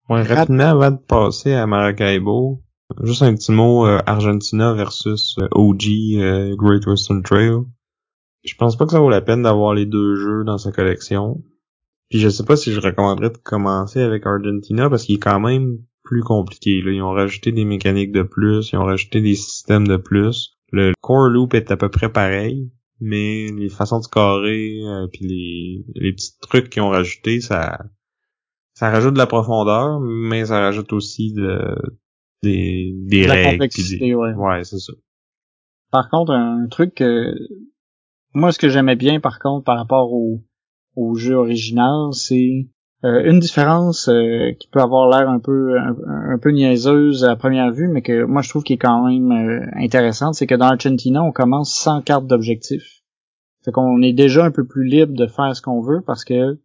Ouais, rapidement, avant de passer à Maracaibo, juste un petit mot euh, Argentina versus euh, OG euh, Great Western Trail. Je pense pas que ça vaut la peine d'avoir les deux jeux dans sa collection. Puis je sais pas si je recommanderais de commencer avec Argentina parce qu'il est quand même plus compliqué. Là. Ils ont rajouté des mécaniques de plus, ils ont rajouté des systèmes de plus. Le core loop est à peu près pareil, mais les façons de scorer euh, puis les, les petits trucs qu'ils ont rajoutés, ça ça rajoute de la profondeur, mais ça rajoute aussi de des, des De la règles. complexité, des- ouais. ouais, c'est ça. Par contre, un truc que moi ce que j'aimais bien par contre par rapport au, au jeu original, c'est euh, une différence euh, qui peut avoir l'air un peu un, peu niaiseuse à première vue, mais que moi je trouve qui est quand même euh, intéressante, c'est que dans Argentina, on commence sans carte d'objectif. Fait qu'on est déjà un peu plus libre de faire ce qu'on veut parce que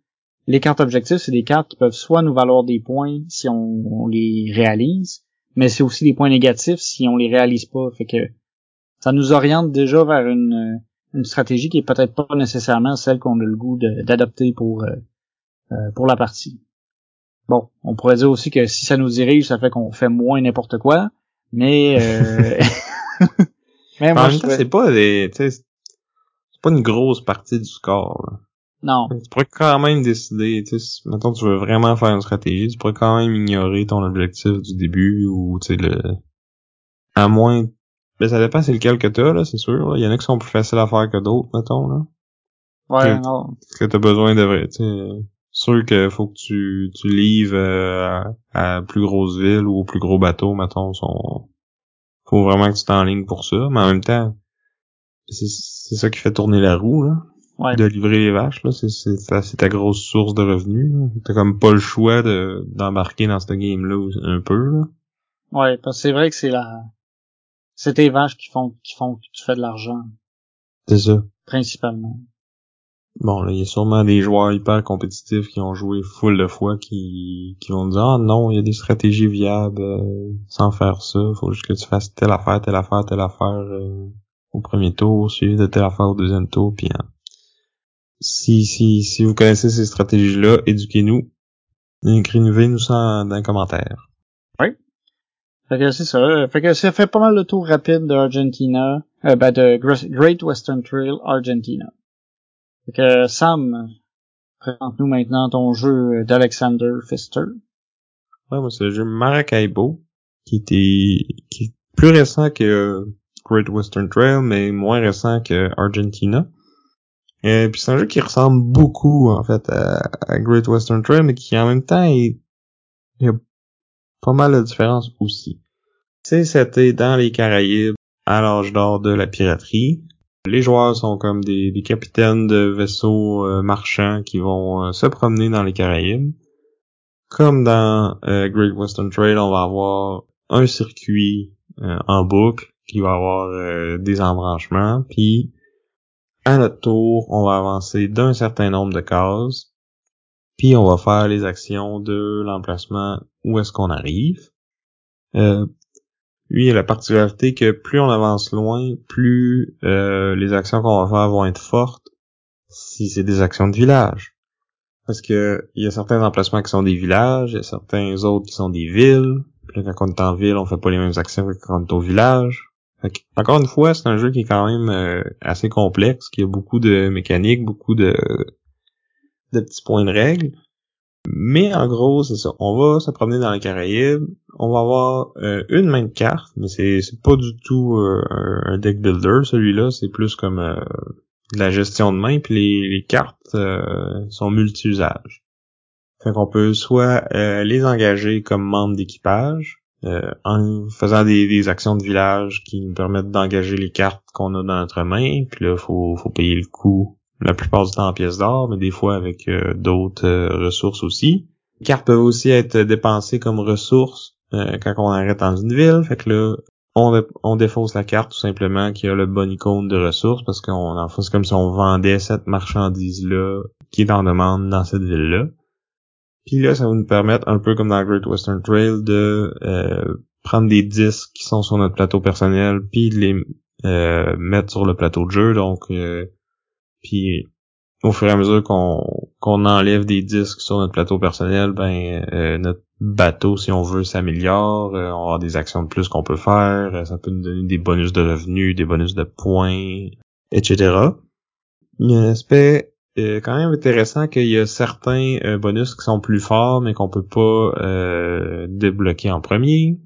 les cartes objectifs, c'est des cartes qui peuvent soit nous valoir des points si on, les réalise, mais c'est aussi des points négatifs si on les réalise pas. Fait que ça nous oriente déjà vers une, une stratégie qui est peut-être pas nécessairement celle qu'on a le goût d'adopter pour euh, pour la partie. Bon, on pourrait dire aussi que si ça nous dirige, ça fait qu'on fait moins n'importe quoi, mais euh... <laughs> mais moi en je même temps, c'est pas des, c'est pas une grosse partie du score. là. non, Tu pourrais quand même décider, tu sais, mettons tu veux vraiment faire une stratégie, tu pourrais quand même ignorer ton objectif du début ou tu sais le à moins ben ça dépend c'est lequel que t'as là, c'est sûr. là. Il y en a qui sont plus faciles à faire que d'autres, mettons là. ouais, Ok. non, que t'as besoin de vrai, tu sais, euh, sûr que faut que tu, tu livres euh, à, à plus grosse ville ou au plus gros bateau, mettons, son, faut vraiment que tu t'enlignes pour ça, mais en même temps, c'est, c'est ça qui fait tourner la roue, là, ouais. de livrer les vaches, là, c'est, c'est, ta- c'est ta grosse source de revenus. T'as comme pas le choix de, d'embarquer dans ce game-là un peu, là. Ouais, parce que c'est vrai que c'est la c'est tes vaches qui font qui font que tu fais de l'argent C'est ça. principalement. Bon, là, il y a sûrement des joueurs hyper compétitifs qui ont joué full de fois qui, qui vont dire Ah non, il y a des stratégies viables euh, sans faire ça. Faut juste que tu fasses telle affaire, telle affaire, telle affaire euh, au premier tour, suivi de telle affaire au deuxième tour, puis hein. si, si, si vous connaissez ces stratégies-là, éduquez-nous. Écrivez-nous ça dans les commentaires. Fait que c'est ça. Fait que ça fait pas mal de tours rapides de Argentina, euh, ben de Gre- Great Western Trail Argentina. Que Sam, présente-nous maintenant ton jeu d'Alexander Pfister. Ouais, moi, c'est le jeu Maracaibo, qui était, qui est plus récent que Great Western Trail, mais moins récent que Argentina. Et puis c'est un jeu qui ressemble beaucoup, en fait, à, Great Western Trail, mais qui en même temps il y a pas mal de différences aussi. Tu sais, c'était dans les Caraïbes, à l'âge d'or de la piraterie. Les joueurs sont comme des, capitaines de vaisseaux euh, marchands qui vont euh, se promener dans les Caraïbes. Comme dans euh, Great Western Trail, on va avoir un circuit en boucle qui va avoir des embranchements, puis à notre tour, on va avancer d'un certain nombre de cases, puis on va faire les actions de l'emplacement où est-ce qu'on arrive. Lui, la particularité que plus on avance loin, plus euh, les actions qu'on va faire vont être fortes si c'est des actions de village. Parce que il y a certains emplacements qui sont des villages, il y a certains autres qui sont des villes. Puis là, quand on est en ville, on fait pas les mêmes actions que quand on est au village. encore une fois, c'est un jeu qui est quand même euh, assez complexe, qui a beaucoup de mécaniques, beaucoup de, de petits points de règles. Mais en gros, c'est ça. On va se promener dans les Caraïbes. On va avoir euh, une main de cartes, mais c'est pas du tout euh, un deck builder. Celui-là, c'est plus comme euh, de la gestion de main. Puis les, cartes sont multi-usages. Fait qu'on peut soit les engager comme membres d'équipage, en faisant des, des, actions de village qui nous permettent d'engager les cartes qu'on a dans notre main. Puis là, faut faut payer le coût la plupart du temps en pièces d'or, mais des fois avec euh, d'autres euh, ressources aussi. Les cartes peuvent aussi être dépensées comme ressources euh, quand on arrête dans une ville. Fait que là, on, on défausse la carte tout simplement qui a le bon icône de ressources parce qu'on en fait comme si on vendait cette marchandise-là qui est en demande dans cette ville-là. Puis là, ça va nous permettre, un peu comme dans Great Western Trail, de prendre des disques qui sont sur notre plateau personnel, puis de les mettre sur le plateau de jeu. Donc, puis au fur et à mesure qu'on qu'on enlève des disques sur notre plateau personnel, ben euh, notre bateau, si on veut, s'améliore. Euh, on avoir des actions de plus qu'on peut faire. Euh, ça peut nous donner des bonus de revenus, des bonus de points, etc. Il y a un aspect quand même intéressant qu'il y a certains bonus qui sont plus forts, mais qu'on peut pas débloquer en premier.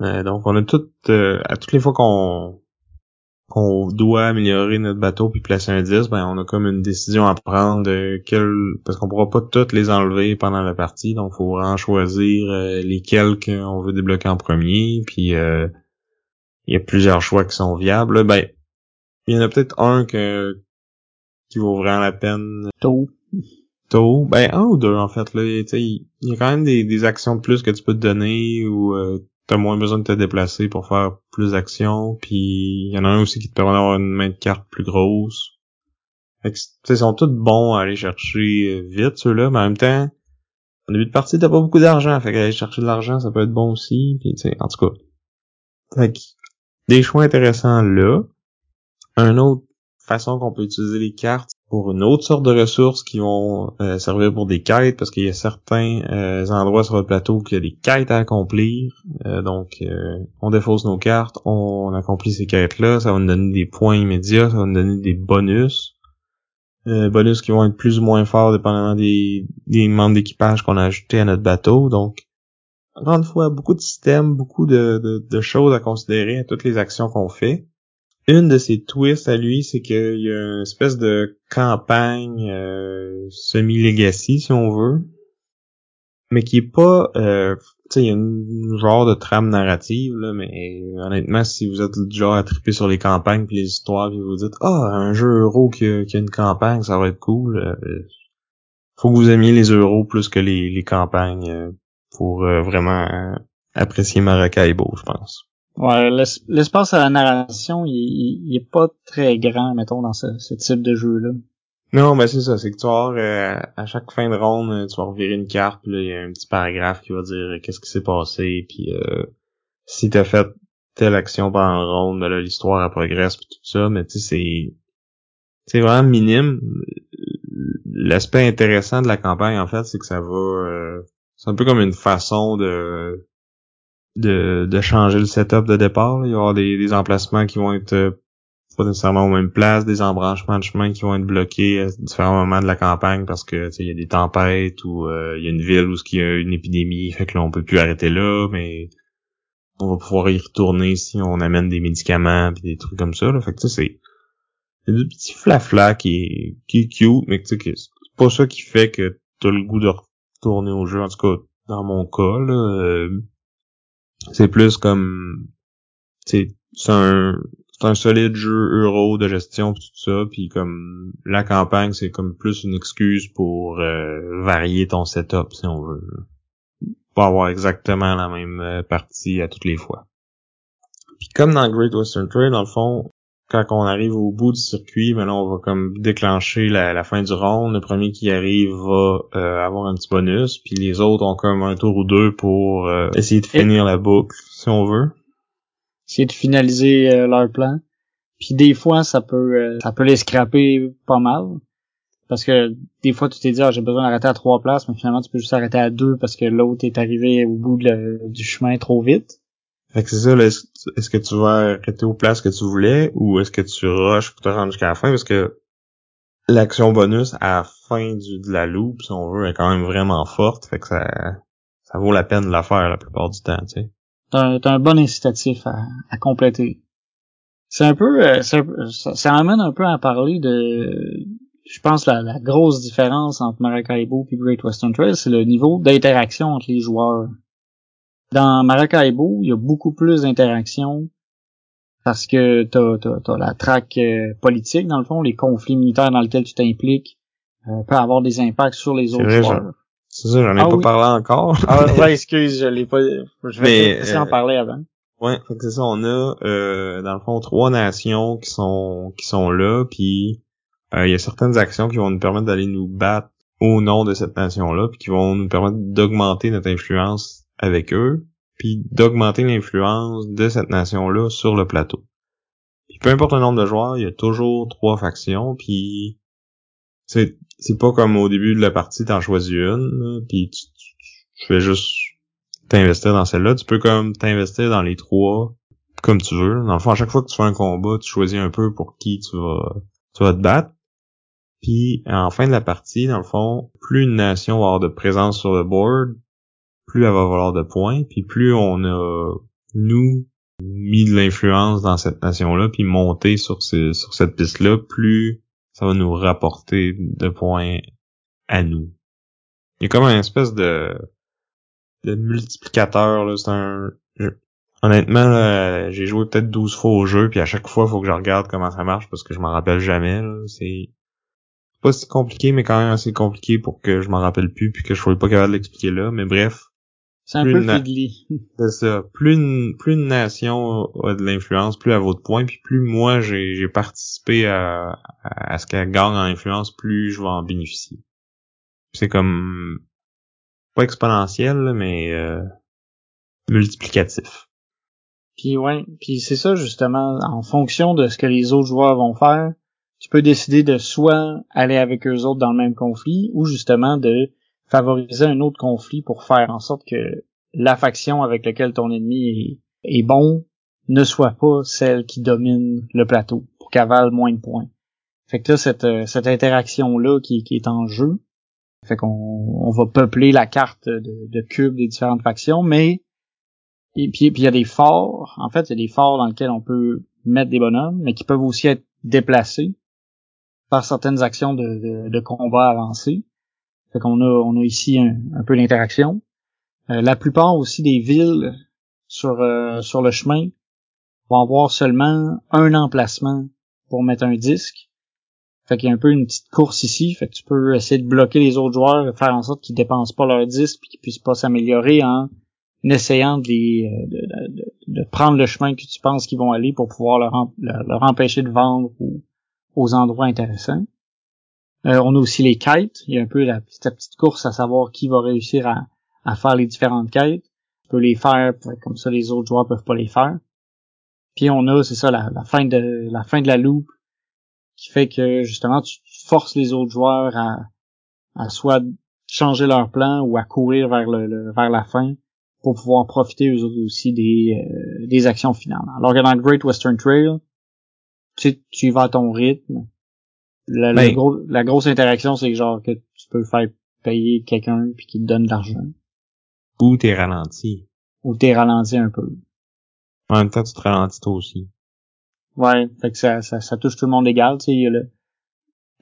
donc on a tout à toutes les fois qu'on qu'on doit améliorer notre bateau puis placer un 10, ben on a comme une décision à prendre de quel parce qu'on pourra pas toutes les enlever pendant la partie, donc faut vraiment choisir euh, lesquels qu'on veut débloquer en premier, puis euh, il y a plusieurs choix qui sont viables. Ben il y en a peut-être un que qui vaut vraiment la peine. Tôt. Tôt. Ben un ou deux en fait là, il y a quand même des, des actions de plus que tu peux te donner ou euh, t'as moins besoin de te déplacer pour faire plus d'actions. Puis il y en a un aussi qui te permet d'avoir une main de carte plus grosse. Fait ils sont tous bons à aller chercher euh, vite, ceux-là, mais en même temps, en début de partie, t'as pas beaucoup d'argent. Fait qu'aller chercher de l'argent, ça peut être bon aussi. Puis, en tout cas. Fait des choix intéressants là. Un autre façon qu'on peut utiliser les cartes, pour une autre sorte de ressources qui vont euh, servir pour des quêtes, parce qu'il y a certains euh, endroits sur le plateau qui a des quêtes à accomplir. Euh, donc, on défausse nos cartes, on, accomplit ces quêtes-là, ça va nous donner des points immédiats, ça va nous donner des bonus. bonus qui vont être plus ou moins forts dépendamment des, des membres d'équipage qu'on a ajoutés à notre bateau. Donc, encore une fois, beaucoup de systèmes, beaucoup de, de choses à considérer à toutes les actions qu'on fait une de ses twists à lui, c'est qu'il y a une espèce de campagne euh, semi-legacy, si on veut, mais qui est pas... Euh, tu sais, il y a une genre de trame narrative, là, mais honnêtement, si vous êtes du genre à triper sur les campagnes puis les histoires, puis vous dites « Ah, un jeu euro qui a, une campagne, ça va être cool euh, faut que vous aimiez les euros plus que les, les campagnes euh, pour euh, vraiment apprécier Maracaibo, je pense. Ouais, l'espace à la narration, il, est pas très grand, mettons, dans ce, type de jeu-là. Non, mais c'est ça, c'est que tu vas euh, à chaque fin de ronde, euh, tu vas revirer une carte, puis là, il y a un petit paragraphe qui va dire euh, qu'est-ce qui s'est passé, puis euh, si t'as fait telle action pendant la ronde, ben là, l'histoire elle progresse, puis tout ça, mais tu sais, c'est c'est vraiment minime. L'aspect intéressant de la campagne, en fait, c'est que ça va... c'est un peu comme une façon de de, de changer le setup de départ. Il va y avoir des, des emplacements qui vont être euh, pas nécessairement aux mêmes places, des embranchements de chemin qui vont être bloqués à différents moments de la campagne parce que il y a des tempêtes ou euh, il y a une ville où il y a une épidémie, fait que là on peut plus arrêter là, mais on va pouvoir y retourner si on amène des médicaments pis des trucs comme ça. Là. Fait que c'est des petits flafla qui qui est cute, mais tu sais c'est pas ça qui fait que t'as le goût de retourner au jeu. En tout cas, dans mon cas, là, euh, c'est plus comme c'est un c'est un solide jeu euro de gestion pis tout ça puis comme la campagne c'est comme plus une excuse pour euh, varier ton setup si on veut. Pas avoir exactement la même euh, partie à toutes les fois. Puis comme dans Great Western Trail dans le fond quand on arrive au bout du circuit ben là on va comme déclencher la, fin du round le premier qui arrive va euh, avoir un petit bonus puis les autres ont comme un tour ou deux pour essayer de finir la boucle si on veut essayer de finaliser euh, leur plan. Puis des fois, ça peut euh, ça peut les scraper pas mal. Parce que des fois, tu t'es dit, ah, j'ai besoin d'arrêter à trois places, mais finalement, tu peux juste arrêter à deux parce que l'autre est arrivé au bout du chemin trop vite. Fait que c'est ça, est-ce que tu vas arrêter aux places que tu voulais ou est-ce que tu rushes pour te rendre jusqu'à la fin? Parce que l'action bonus à la fin de la loupe, si on veut, est quand même vraiment forte. Fait que ça, ça vaut la peine de la faire la plupart du temps, tu sais t'as un, bon incitatif à, compléter. C'est un peu, euh, ça, amène un peu à parler de, je pense la, la grosse différence entre Maracaibo et Great Western Trail, c'est le niveau d'interaction entre les joueurs. Dans Maracaibo, il y a beaucoup plus d'interaction parce que t'as as, la traque euh, politique dans le fond, les conflits militaires dans lesquels tu t'impliques euh, peuvent avoir des impacts sur les autres joueurs. C'est ça, j'en ai ah pas parlé encore. ah <laughs> ouais, excuse, je l'ai pas. Je vais essayer en euh, parler avant. Ouais, fait que c'est ça, on a euh, dans le fond trois nations qui sont qui sont là, puis euh, il y a certaines actions qui vont nous permettre d'aller nous battre au nom de cette nation-là, puis qui vont nous permettre d'augmenter notre influence avec eux, puis d'augmenter l'influence de cette nation-là sur le plateau. Puis peu importe le nombre de joueurs, il y a toujours trois factions, puis c'est c'est pas comme au début de la partie, t'en choisis une, puis tu, fais juste t'investir dans celle-là. Tu peux comme t'investir dans les trois comme tu veux. Dans le fond, à chaque fois que tu fais un combat, tu choisis un peu pour qui tu vas, tu vas te battre. Puis en fin de la partie, dans le fond, plus une nation va avoir de présence sur le board, plus elle va avoir de points, puis plus on a nous mis de l'influence dans cette nation-là, puis monté sur, sur cette piste-là, plus ça va nous rapporter de points à nous. Il y a comme un espèce de, de multiplicateur, là. C'est un, honnêtement, j'ai joué peut-être 12 fois au jeu, puis à chaque fois, il faut que je regarde comment ça marche parce que je m'en rappelle jamais, C'est pas si compliqué, mais quand même assez compliqué pour que je m'en rappelle plus, puis que je sois pas capable de l'expliquer là. Mais bref, c'est un peu fiddly. <laughs> C'est ça. Plus une, plus une nation a de l'influence, plus elle vaut de points, puis plus moi j'ai participé à, à, ce qu'elle gagne en influence, plus je vais en bénéficier. C'est comme pas exponentiel, mais euh, multiplicatif. Puis ouais, puis c'est ça justement, en fonction de ce que les autres joueurs vont faire, tu peux décider de soit aller avec eux autres dans le même conflit, ou justement de favoriser un autre conflit pour faire en sorte que la faction avec laquelle ton ennemi est, bon ne soit pas celle qui domine le plateau pour qu'elle moins de points. Fait que là, cette, euh, cette interaction-là qui, est en jeu, fait qu'on on va peupler la carte de, cubes des différentes factions, mais et puis il y a des forts. En fait, il y a des forts dans lesquels on peut mettre des bonhommes, mais qui peuvent aussi être déplacés par certaines actions de, de, combat avancées. Fait qu'on a, on a ici un, peu l'interaction. Euh, la plupart aussi des villes sur, euh, sur le chemin vont avoir seulement un emplacement pour mettre un disque. Fait qu'il y a un peu une petite course ici. Fait que tu peux essayer de bloquer les autres joueurs, faire en sorte qu'ils dépensent pas leur disque puis qu'ils puissent pas s'améliorer en essayant de, les, de, de, prendre le chemin que tu penses qu'ils vont aller pour pouvoir leur, leur, empêcher de vendre aux endroits intéressants. Euh, on a aussi les quêtes. Il y a un peu la, petite course à savoir qui va réussir à, faire les différentes quêtes. Tu peux les faire, comme ça les autres joueurs peuvent pas les faire. Puis on a, c'est ça, la, fin de la fin de la loupe qui fait que justement tu forces les autres joueurs à, soit changer leur plan ou à courir vers la fin pour pouvoir profiter eux autres aussi des, euh, des actions finales. Alors que dans le Great Western Trail, tu tu vas à ton rythme. La, Ben- gros, la grosse interaction, c'est que genre que tu peux faire payer quelqu'un puis qu'il te donne de l'argent. Ou t'es ralenti. Ou t'es ralenti un peu. En même temps, tu te ralentis toi aussi. Ouais, fait que ça, ça, ça touche tout le monde égal, tu sais, il y a le,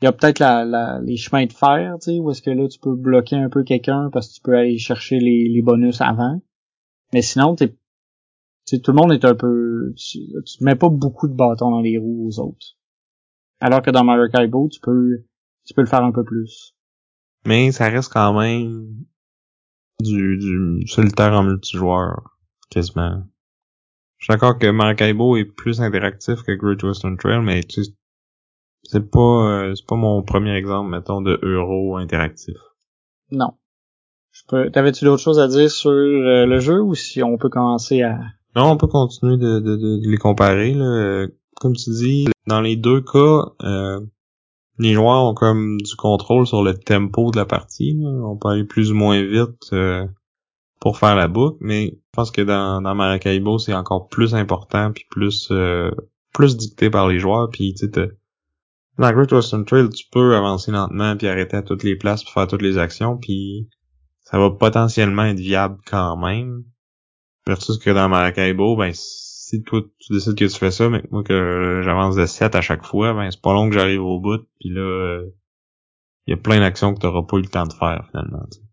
il y a peut-être la, la, les chemins de fer, tu sais, où est-ce que là, tu peux bloquer un peu quelqu'un parce que tu peux aller chercher les, les bonus avant. Mais sinon, t'es, tout le monde est un peu, tu, tu mets pas beaucoup de bâtons dans les roues aux autres. Alors que dans Mario tu peux, tu peux le faire un peu plus. Mais ça reste quand même du, du solitaire en multijoueur, quasiment. Je suis d'accord que Maracaibo est plus interactif que Great Western Trail, mais tu sais, c'est pas euh, c'est pas mon premier exemple, mettons, de euro interactif. Non. Je peux, t'avais-tu d'autres choses à dire sur euh, le jeu ou si on peut commencer à, Non, on peut continuer de, de, de, de les comparer. Là. Comme tu dis, dans les deux cas, euh, les joueurs ont comme du contrôle sur le tempo de la partie. là. On peut aller plus ou moins vite euh, pour faire la boucle, mais je pense que dans, dans Maracaibo, c'est encore plus important puis plus euh, plus dicté par les joueurs. Puis tu sais, dans Great Western Trail, tu peux avancer lentement puis arrêter à toutes les places pour faire toutes les actions, puis ça va potentiellement être viable quand même. Versus que dans Maracaibo, ben si toi tu décides que tu fais ça, mais moi que j'avance de 7 à chaque fois, ben c'est pas long que j'arrive au bout, puis là il y a plein d'actions que t'auras pas eu le temps de faire finalement. tu sais.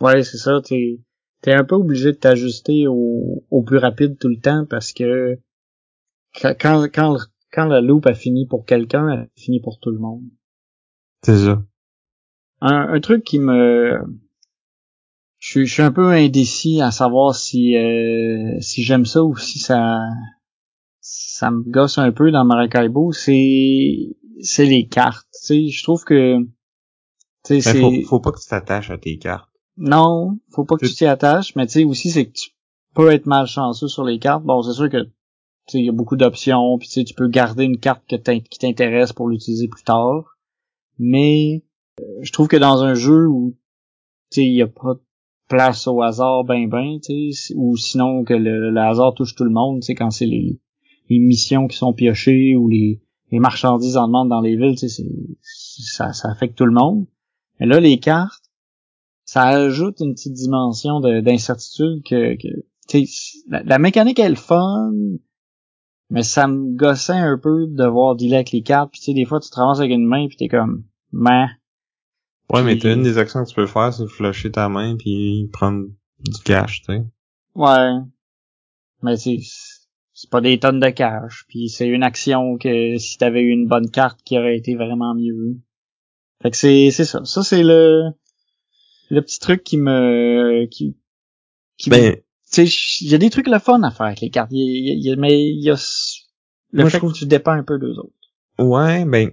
Ouais, c'est ça. T'es t'es un peu obligé de t'ajuster au, au plus rapide tout le temps parce que quand quand quand, la loupe a fini pour quelqu'un, elle a fini pour tout le monde. C'est ça. Un, un truc qui me je suis, je suis un peu indécis à savoir si euh, si j'aime ça ou si ça ça me gosse un peu dans Maracaibo, c'est c'est les cartes. Tu sais, je trouve que tu sais, c'est faut, faut pas que tu t'attaches à tes cartes. Non, faut pas que tu t'y attaches, mais tu sais aussi c'est que tu peux être malchanceux sur les cartes. Bon, c'est sûr que tu sais il y a beaucoup d'options, puis tu sais tu peux garder une carte que qui t'intéresse pour l'utiliser plus tard. Mais euh, je trouve que dans un jeu où tu sais il y a pas place au hasard ben ben, ou sinon que le, hasard touche tout le monde, sais quand c'est les missions qui sont piochées ou les marchandises en demande dans les villes, c'est ça ça affecte tout le monde. Mais là les cartes ça ajoute une petite dimension de- d'incertitude que, que la, la mécanique est le fun, mais ça me gossait un peu de devoir dealer avec les cartes. Puis des fois, tu te avec une main puis t'es comme, man. Ouais, mais t'as une des actions que tu peux faire, c'est flusher ta main puis prendre du cash, tu sais. Ouais. Mais c'est c'est pas des tonnes de cash. Puis c'est une action que si t'avais eu une bonne carte qui aurait été vraiment mieux. Fait que c'est c'est ça. Ça c'est le le petit truc qui me qui qui me Ben, tu sais, il y a des trucs le fun à faire avec les cartes. Il y a- il y a- mais il y a le Moi, fait je trouve- que tu dépends un peu d'eux autres. Ouais, ben,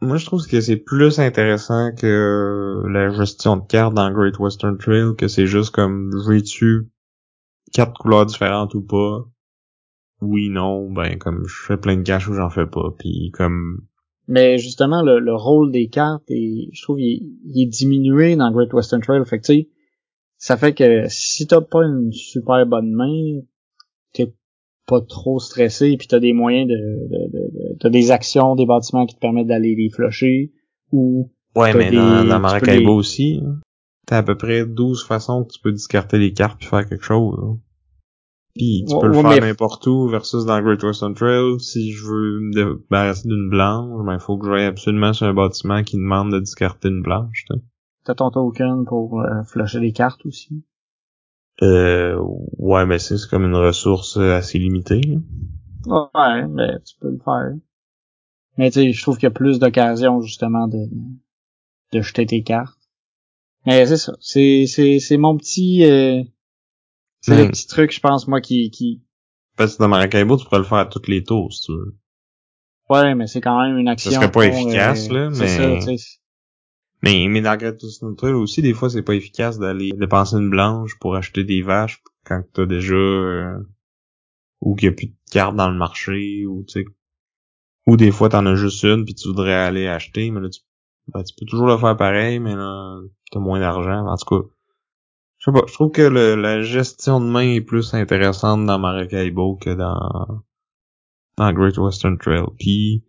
moi je trouve que c'est plus intéressant que la gestion de cartes dans Great Western Trail, que c'est juste comme, veux-tu quatre couleurs différentes ou pas? Oui, non, ben, comme, je fais plein de cash ou j'en fais pas, puis comme, Mais justement, le, le rôle des cartes, est, je trouve, il, est- diminué dans Great Western Trail. Fait que, ça fait que si t'as pas une super bonne main, t'es pas trop stressé, puis t'as des moyens de, de, de- t'as des actions, des bâtiments qui te permettent d'aller les flusher, ou ouais, mais des- dans, dans Maracaibo les- aussi, hein, t'as à peu près 12 façons que tu peux discarter les cartes puis faire quelque chose, là. Puis tu Ouais, peux le faire mais- n'importe où versus dans Great Western Trail. Si je veux me débarrasser d'une blanche, ben il faut que j'aille absolument sur un bâtiment qui demande de discarter une blanche. t'as ton token pour euh, flusher les cartes aussi? Euh, ouais, mais c'est comme une ressource assez limitée. Là. Ouais, mais tu peux le faire. Mais tu sais, je trouve qu'il y a plus d'occasions justement de de jeter tes cartes. Mais c'est ça, c'est c'est c'est mon petit euh, c'est le petit truc je pense moi qui qui Parce que dans Maracaibo, tu pourrais le faire à tous les tours, si tu veux. ouais, mais c'est quand même une action. serait pas efficace, là, c'est mais- ça. Mais, mais dans Great aussi, des fois, c'est pas efficace d'aller dépenser une blanche pour acheter des vaches quand t'as déjà... euh, ou qu'il y a plus de cartes dans le marché, ou tu sais... Ou des fois, t'en as juste une, puis tu voudrais aller acheter, mais là, tu, ben, tu peux toujours le faire pareil, mais là, t'as moins d'argent. En tout cas, je sais pas, je trouve que le- la gestion de main est plus intéressante dans Maracaibo que dans, dans Great Western Trail. Puis,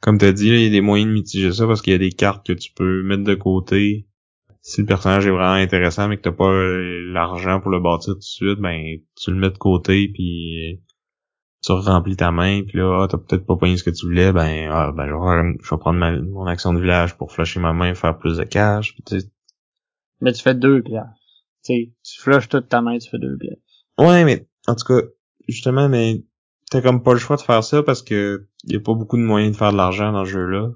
comme t'as dit, il y a des moyens de mitiger ça parce qu'il y a des cartes que tu peux mettre de côté. Si le personnage est vraiment intéressant mais que t'as pas euh, l'argent pour le bâtir tout de suite, ben tu le mets de côté puis tu remplis ta main puis là ah, t'as peut-être pas payé ce que tu voulais, ben ah, ben je vais, prendre mon action de village pour flasher ma main, faire plus de cash. Puis, mais tu fais deux pièces. Tu tu flushes toute ta main, tu fais deux pièces. Ouais, mais en tout cas, justement, mais t'as comme pas le choix de faire ça parce que y a pas beaucoup de moyens de faire de l'argent dans ce jeu-là.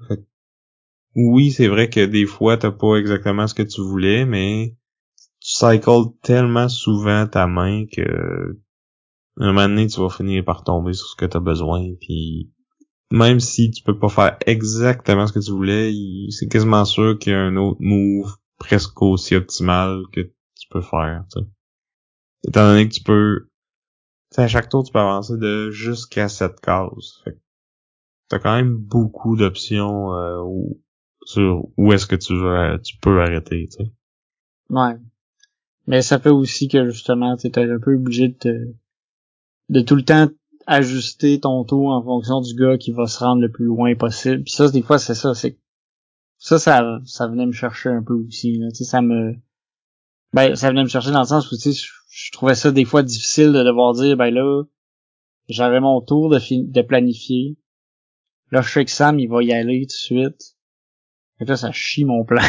oui, c'est vrai que des fois t'as pas exactement ce que tu voulais, mais tu cycles tellement souvent ta main que un moment donné tu vas finir par tomber sur ce que t'as besoin. Puis même si tu peux pas faire exactement ce que tu voulais, c'est quasiment sûr qu'il y a un autre move presque aussi optimal que tu peux faire. Étant donné que tu peux à chaque tour, tu peux avancer de jusqu'à cette case. Fait t'as quand même beaucoup d'options euh, sur où est-ce que tu veux, tu peux arrêter, tu sais. Ouais. Mais ça fait aussi que justement, tu es un peu obligé de de tout le temps ajuster ton tour en fonction du gars qui va se rendre le plus loin possible. Puis ça, des fois, c'est ça, c'est ça, ça, ça venait me chercher un peu aussi. Là. Tu sais, ça me ben, ça venait me chercher dans le sens où tu sais, je trouvais ça des fois difficile de devoir dire ben là j'avais mon tour de, de planifier là je sais que Sam il va y aller tout de suite et là ça chie mon plan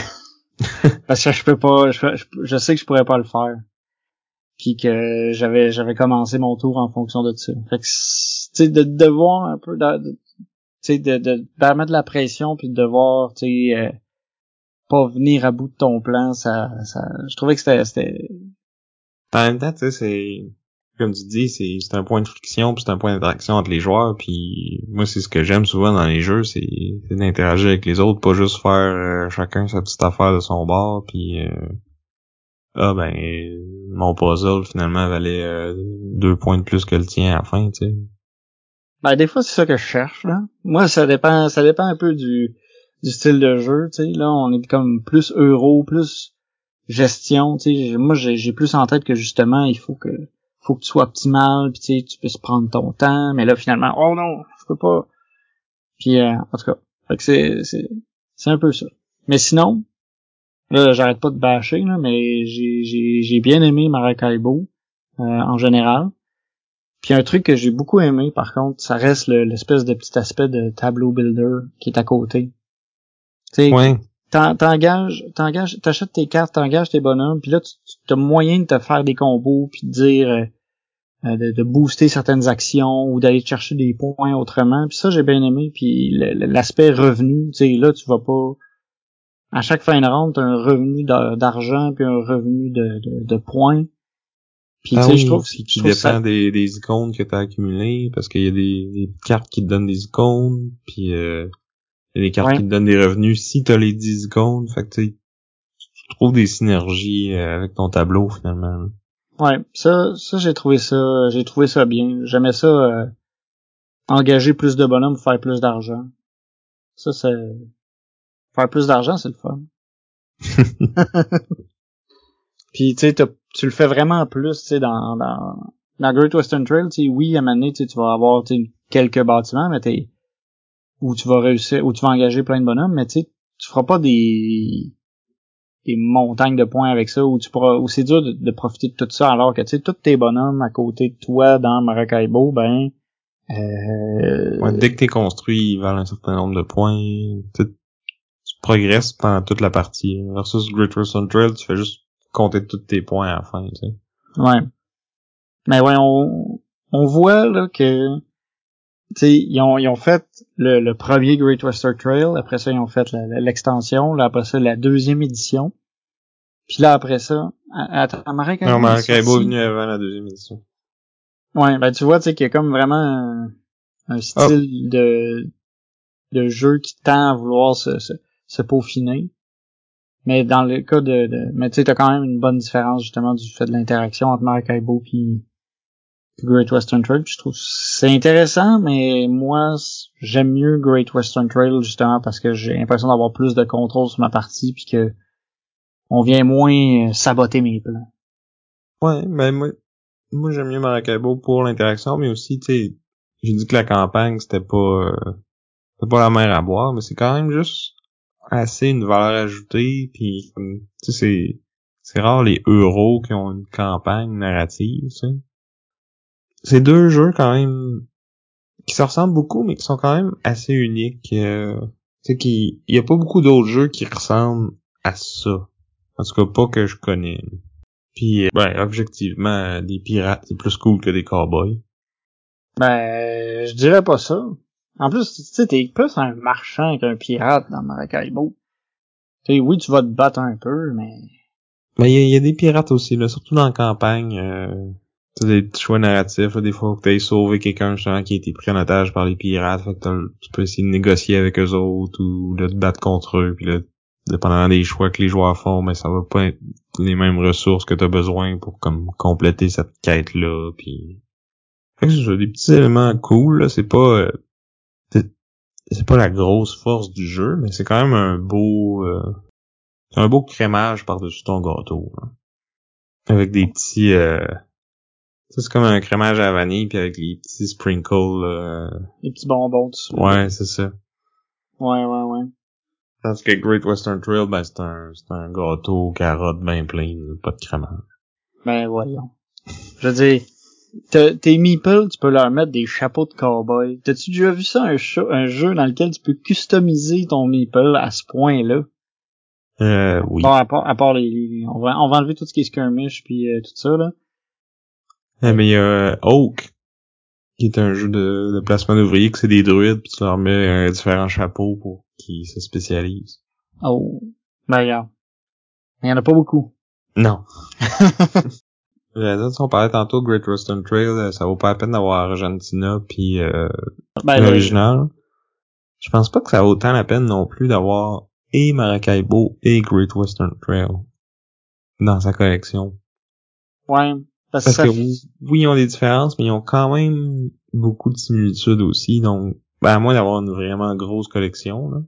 <laughs> parce que je peux pas je, sais que je pourrais pas le faire puis que j'avais j'avais commencé mon tour en fonction de ça. Fait que tu sais de devoir un peu de, tu sais de, de, mettre de la pression puis de devoir tu sais euh, pas venir à bout de ton plan ça ça je trouvais que c'était en même temps, tu sais, c'est comme tu dis, c'est c'est un point de friction, puis c'est un point d'interaction entre les joueurs, puis moi c'est ce que j'aime souvent dans les jeux, c'est d'interagir avec les autres, pas juste faire euh, chacun sa petite affaire de son bord, puis euh, ah ben mon puzzle finalement valait euh, deux points de plus que le tien à la fin, tu sais. Ben des fois c'est ça que je cherche là. Moi ça dépend ça dépend un peu du du style de jeu, tu sais là on est comme plus euro, plus gestion, tu sais, moi j'ai plus en tête que justement il faut que faut que tu sois optimal, puis tu sais, tu puisses prendre ton temps, mais là finalement, oh non, je peux pas. Puis euh, en tout cas, c'est c'est c'est un peu ça. Mais sinon, là j'arrête pas de bâcher là, mais j'ai j'ai j'ai bien aimé Maracaibo euh, en général. Puis un truc que j'ai beaucoup aimé, par contre, ça reste l'espèce de petit aspect de tableau builder qui est à côté. Tu sais, ouais t'engages, t'engages, t'achètes tes cartes, t'engages tes bonhommes, puis là, tu as moyen de te faire des combos, puis de dire, euh, euh, de, booster certaines actions ou d'aller chercher des points autrement. Puis ça, j'ai bien aimé. Puis l'aspect revenu, tu sais, là, tu vas pas... À chaque fin de ronde, t'as un revenu d'argent puis un revenu de, de, points. Puis ah tu sais, je trouve... Qui dépend des, des icônes que t'as accumulées, parce qu'il y a des, des, cartes qui te donnent des icônes, puis... Euh il y a des cartes qui te donnent des revenus si t'as les 10 secondes. Fait que tu trouves des synergies euh, avec ton tableau finalement. Ouais, ça, ça j'ai trouvé ça, j'ai trouvé ça bien. J'aimais ça euh, engager plus de bonhommes pour faire plus d'argent. Ça c'est faire plus d'argent, c'est le fun. <laughs> Puis tu sais, tu le fais vraiment plus, tu sais, dans, dans, dans Great Western Trail, tu sais, oui, à un moment donné, tu vas avoir quelques bâtiments, mais t'es où tu vas réussir, où tu vas engager plein de bonhommes, mais tu sais, tu feras pas des des montagnes de points avec ça, où tu pourras, où c'est dur de, profiter de tout ça, alors que tu sais, tous tes bonhommes à côté de toi dans Maracaibo, ben, euh... dès que t'es construit, ils valent un certain nombre de points. Progresses pendant toute la partie. Versus Great Western Trail, tu fais juste compter tous tes points à la fin, tu sais. Ouais. Mais ouais, on, on voit là que sais, ils ont, ils ont fait le, le, premier Great Western Trail, après ça, ils ont fait l'extension, là, après ça, la deuxième édition. Puis là, après ça, attends, Maracaibo... Non, Maracaibo est venu avant la deuxième édition. Ouais, ben tu vois, tu sais, qu'il y a comme vraiment un, un style de, de jeu qui tend à vouloir se, se, se peaufiner. Mais dans le cas de, de mais tu sais, t'as quand même une bonne différence justement du fait de l'interaction entre Maracaibo puis Great Western Trail. je trouve c'est intéressant, mais moi j'aime mieux Great Western Trail justement parce que j'ai l'impression d'avoir plus de contrôle sur ma partie puis que on vient moins saboter mes plans. Ouais, mais moi, moi j'aime mieux Maracaibo pour l'interaction, mais aussi tu sais, j'ai dit que la campagne c'était pas euh, c'est pas la mer à boire, mais c'est quand même juste assez une valeur ajoutée, puis tu sais, c'est c'est rare les euros qui ont une campagne narrative, tu. C'est deux jeux quand même qui se ressemblent beaucoup, mais qui sont quand même assez uniques. Euh, tu sais, qu'il y a pas beaucoup d'autres jeux qui ressemblent à ça. En tout cas, pas que je connais. Puis, ben, objectivement, des pirates, c'est plus cool que des cowboys. Ben, je dirais pas ça. En plus, tu sais, t'es plus un marchand qu'un pirate dans Maracaibo. Tu oui, tu vas te battre un peu, mais... Ben, il y, a des pirates aussi, là, surtout dans la campagne. Euh, t'as des petits choix narratifs, des fois que t'as sauvé quelqu'un justement qui a été pris en otage par les pirates, fait que tu peux essayer de négocier avec eux autres ou de te battre contre eux, puis là, dépendamment des choix que les joueurs font, mais ça va pas être les mêmes ressources que tu as besoin pour comme compléter cette quête là puis c'est des petits éléments cool c'est pas euh, c'est pas la grosse force du jeu mais c'est quand même un beau euh, un beau crémage par-dessus ton gâteau avec des petits euh, c'est comme un crémage à vanille puis avec les petits sprinkles euh... les petits bonbons dessus ouais c'est ça ouais ouais ouais parce que Great Western Trail, ben, c'est un, c'est un gâteau carotte bien plein, pas de crémage. Ben, voyons. Je veux dire, tes meeples, tu peux leur mettre des chapeaux de cowboy. T'as-tu déjà vu ça, un, un jeu dans lequel tu peux customiser ton meeple à ce point-là? Euh, oui. Bon, à part, à part les, on va, on va enlever tout ce qui est skirmish puis euh, tout ça, là. Eh, mais il y a euh, Oak, qui est un jeu de, de placement d'ouvriers, que c'est des druides, puis tu leur mets euh, différents chapeaux pour qui se spécialise. Oh, ben regarde. Il y en a pas beaucoup. Non. <laughs> on parlait tantôt de Great Western Trail, euh, ça vaut pas la peine d'avoir Argentina puis euh, ben, l'original. Je pense pas que ça vaut autant la peine non plus d'avoir et Maracaibo et Great Western Trail dans sa collection. Ouais. Parce, que oui, ils ont des différences, mais ils ont quand même beaucoup de similitudes aussi, donc ben, à moins d'avoir une vraiment grosse collection, là.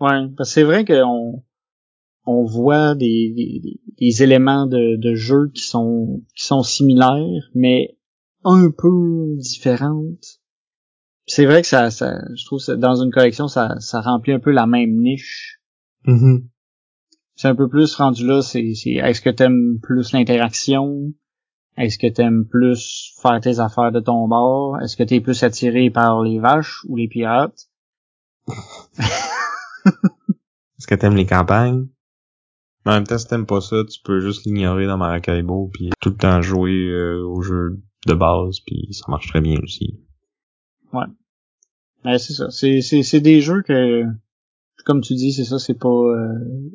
Ouais, parce que c'est vrai qu'on on voit des, des, des, éléments de, de jeu qui sont qui sont similaires, mais un peu différentes. C'est vrai que ça, ça, je trouve que dans une collection, ça, ça remplit un peu la même niche. Mm-hmm. C'est un peu plus rendu là, c'est, c'est est-ce que t'aimes plus l'interaction? Est-ce que t'aimes plus faire tes affaires de ton bord? Est-ce que t'es plus attiré par les vaches ou les pirates? <laughs> Est-ce que t'aimes les campagnes? Mais en même temps, si t'aimes pas ça, tu peux juste l'ignorer dans Maracaibo puis tout le temps jouer euh, au jeu de base puis ça marche très bien aussi. Ouais. Mais c'est ça. C'est, c'est, c'est des jeux que, comme tu dis, c'est ça, c'est pas... Euh...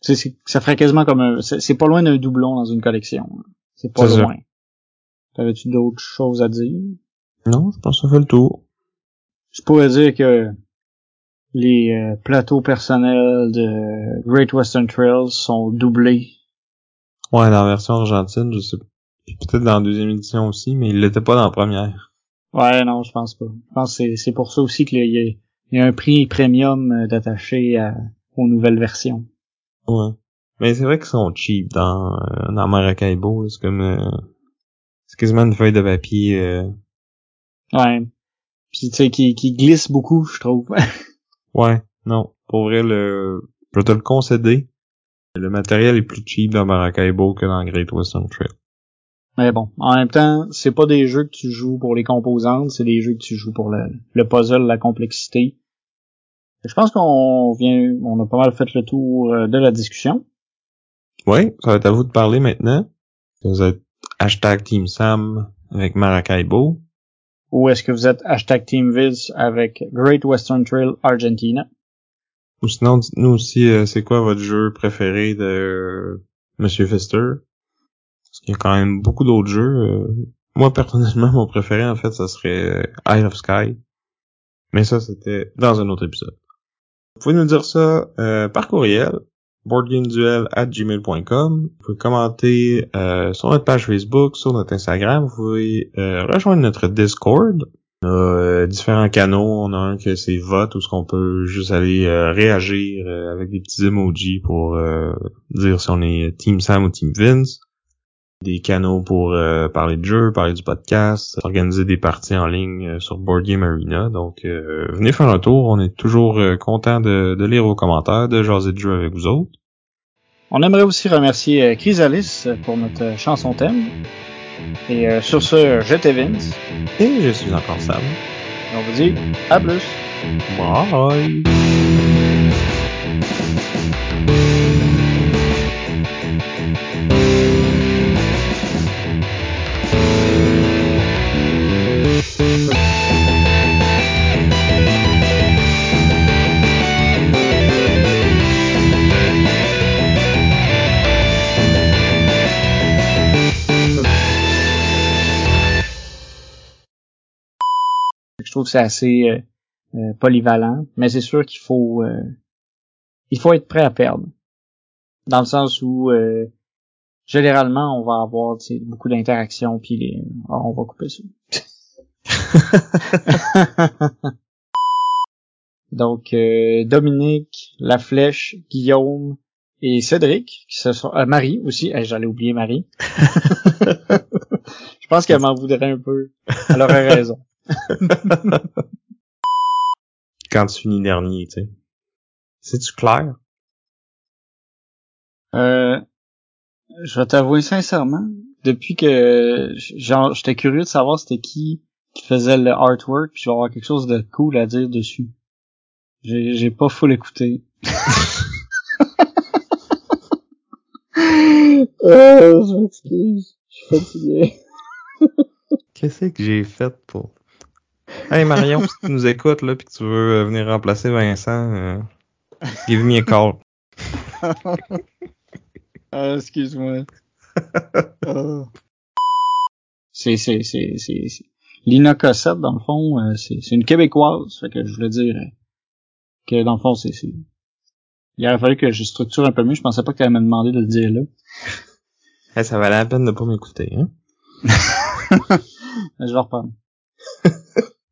C'est, ça ferait quasiment comme un... C'est, pas loin d'un doublon dans une collection. C'est pas loin. T'avais-tu d'autres choses à dire? Non, je pense que ça fait le tour. Je pourrais dire que les euh, plateaux personnels de Great Western Trails sont doublés. Ouais, dans la version argentine, je sais peut-être dans la deuxième édition aussi, mais il l'était pas dans la première. Ouais, non, je pense pas. Je pense que c'est pour ça aussi qu'il y, y, a un prix premium euh, d'attaché aux nouvelles versions. Ouais. Mais c'est vrai qu'ils sont cheap dans, euh, dans Maracaibo. C'est comme... Euh, c'est quasiment une feuille de papier. Euh... Ouais. Puis tu sais, qui, qui glisse beaucoup, je trouve. <laughs> ouais, non. Pour vrai, le... je vais te le concéder. Le matériel est plus cheap dans Maracaibo que dans Great Western Trail. Mais bon, en même temps, c'est pas des jeux que tu joues pour les composantes, c'est des jeux que tu joues pour le, le puzzle, la complexité. Je pense qu'on vient, on a pas mal fait le tour euh, de la discussion. Oui, ça va être à vous de parler maintenant. Vous êtes hashtag Team Sam avec Maracaibo. Ou est-ce que vous êtes hashtag Team Viz avec Great Western Trail Argentina? Ou sinon, dites-nous aussi, euh, c'est quoi votre jeu préféré de euh, Monsieur Fister? Parce qu'il y a quand même beaucoup d'autres jeux. Euh. moi, personnellement, <laughs> mon préféré, en fait, ça serait Eye of Sky. Mais ça, c'était dans un autre épisode. Vous pouvez nous dire ça par courriel boardgameduel at gmail.com. Vous pouvez commenter euh, sur notre page Facebook, sur notre Instagram. Vous pouvez euh, rejoindre notre Discord. On a euh, différents canaux. On a un que c'est vote où ce qu'on peut juste aller réagir avec des petits emojis pour dire si on est Team Sam ou Team Vince. Des canaux pour euh, parler de jeux, parler du podcast, organiser des parties en ligne euh, sur Board Game Arena. Donc, euh, venez faire un tour. On est toujours content de, de, lire vos commentaires, de jaser de jeux avec vous autres. On aimerait aussi remercier Chrysalis pour notre chanson thème. Et sur ce, je Vince. Et je suis encore Sam. on vous dit à plus. Bye. Trouve que c'est assez euh, euh, polyvalent, mais c'est sûr qu'il faut euh, il faut être prêt à perdre. Dans le sens où généralement on va avoir beaucoup d'interactions puis ah, on va couper ça. <laughs> Donc Dominique, La Flèche, Guillaume et Cédric, qui se sont Marie aussi, j'allais oublier Marie. <laughs> Je pense qu'elle m'en voudrait un peu. Elle aurait raison. <laughs> Quand tu finis dernier, tu sais. C'est-tu clair? Euh, je vais t'avouer sincèrement, depuis que genre j'étais curieux de savoir c'était qui qui faisait le artwork, puis je vais avoir quelque chose de cool à dire dessus. J'ai j'ai pas full écouté. <laughs> euh, je m'excuse, je suis fatigué. Qu'est-ce que j'ai fait pour Hey Marion, si tu nous écoutes là, puis que tu veux euh, venir remplacer Vincent, euh, give me a call. <laughs> ah, excuse-moi. <laughs> oh. C'est c'est c'est c'est Lina Cossette dans le fond, euh, c'est c'est une québécoise, fait que je voulais dire que dans le fond c'est c'est il aurait fallu que je structure un peu mieux, je pensais pas que tu allais me demander de le dire là. hey, ça valait la peine de pas m'écouter, hein? <laughs> je vais reprendre.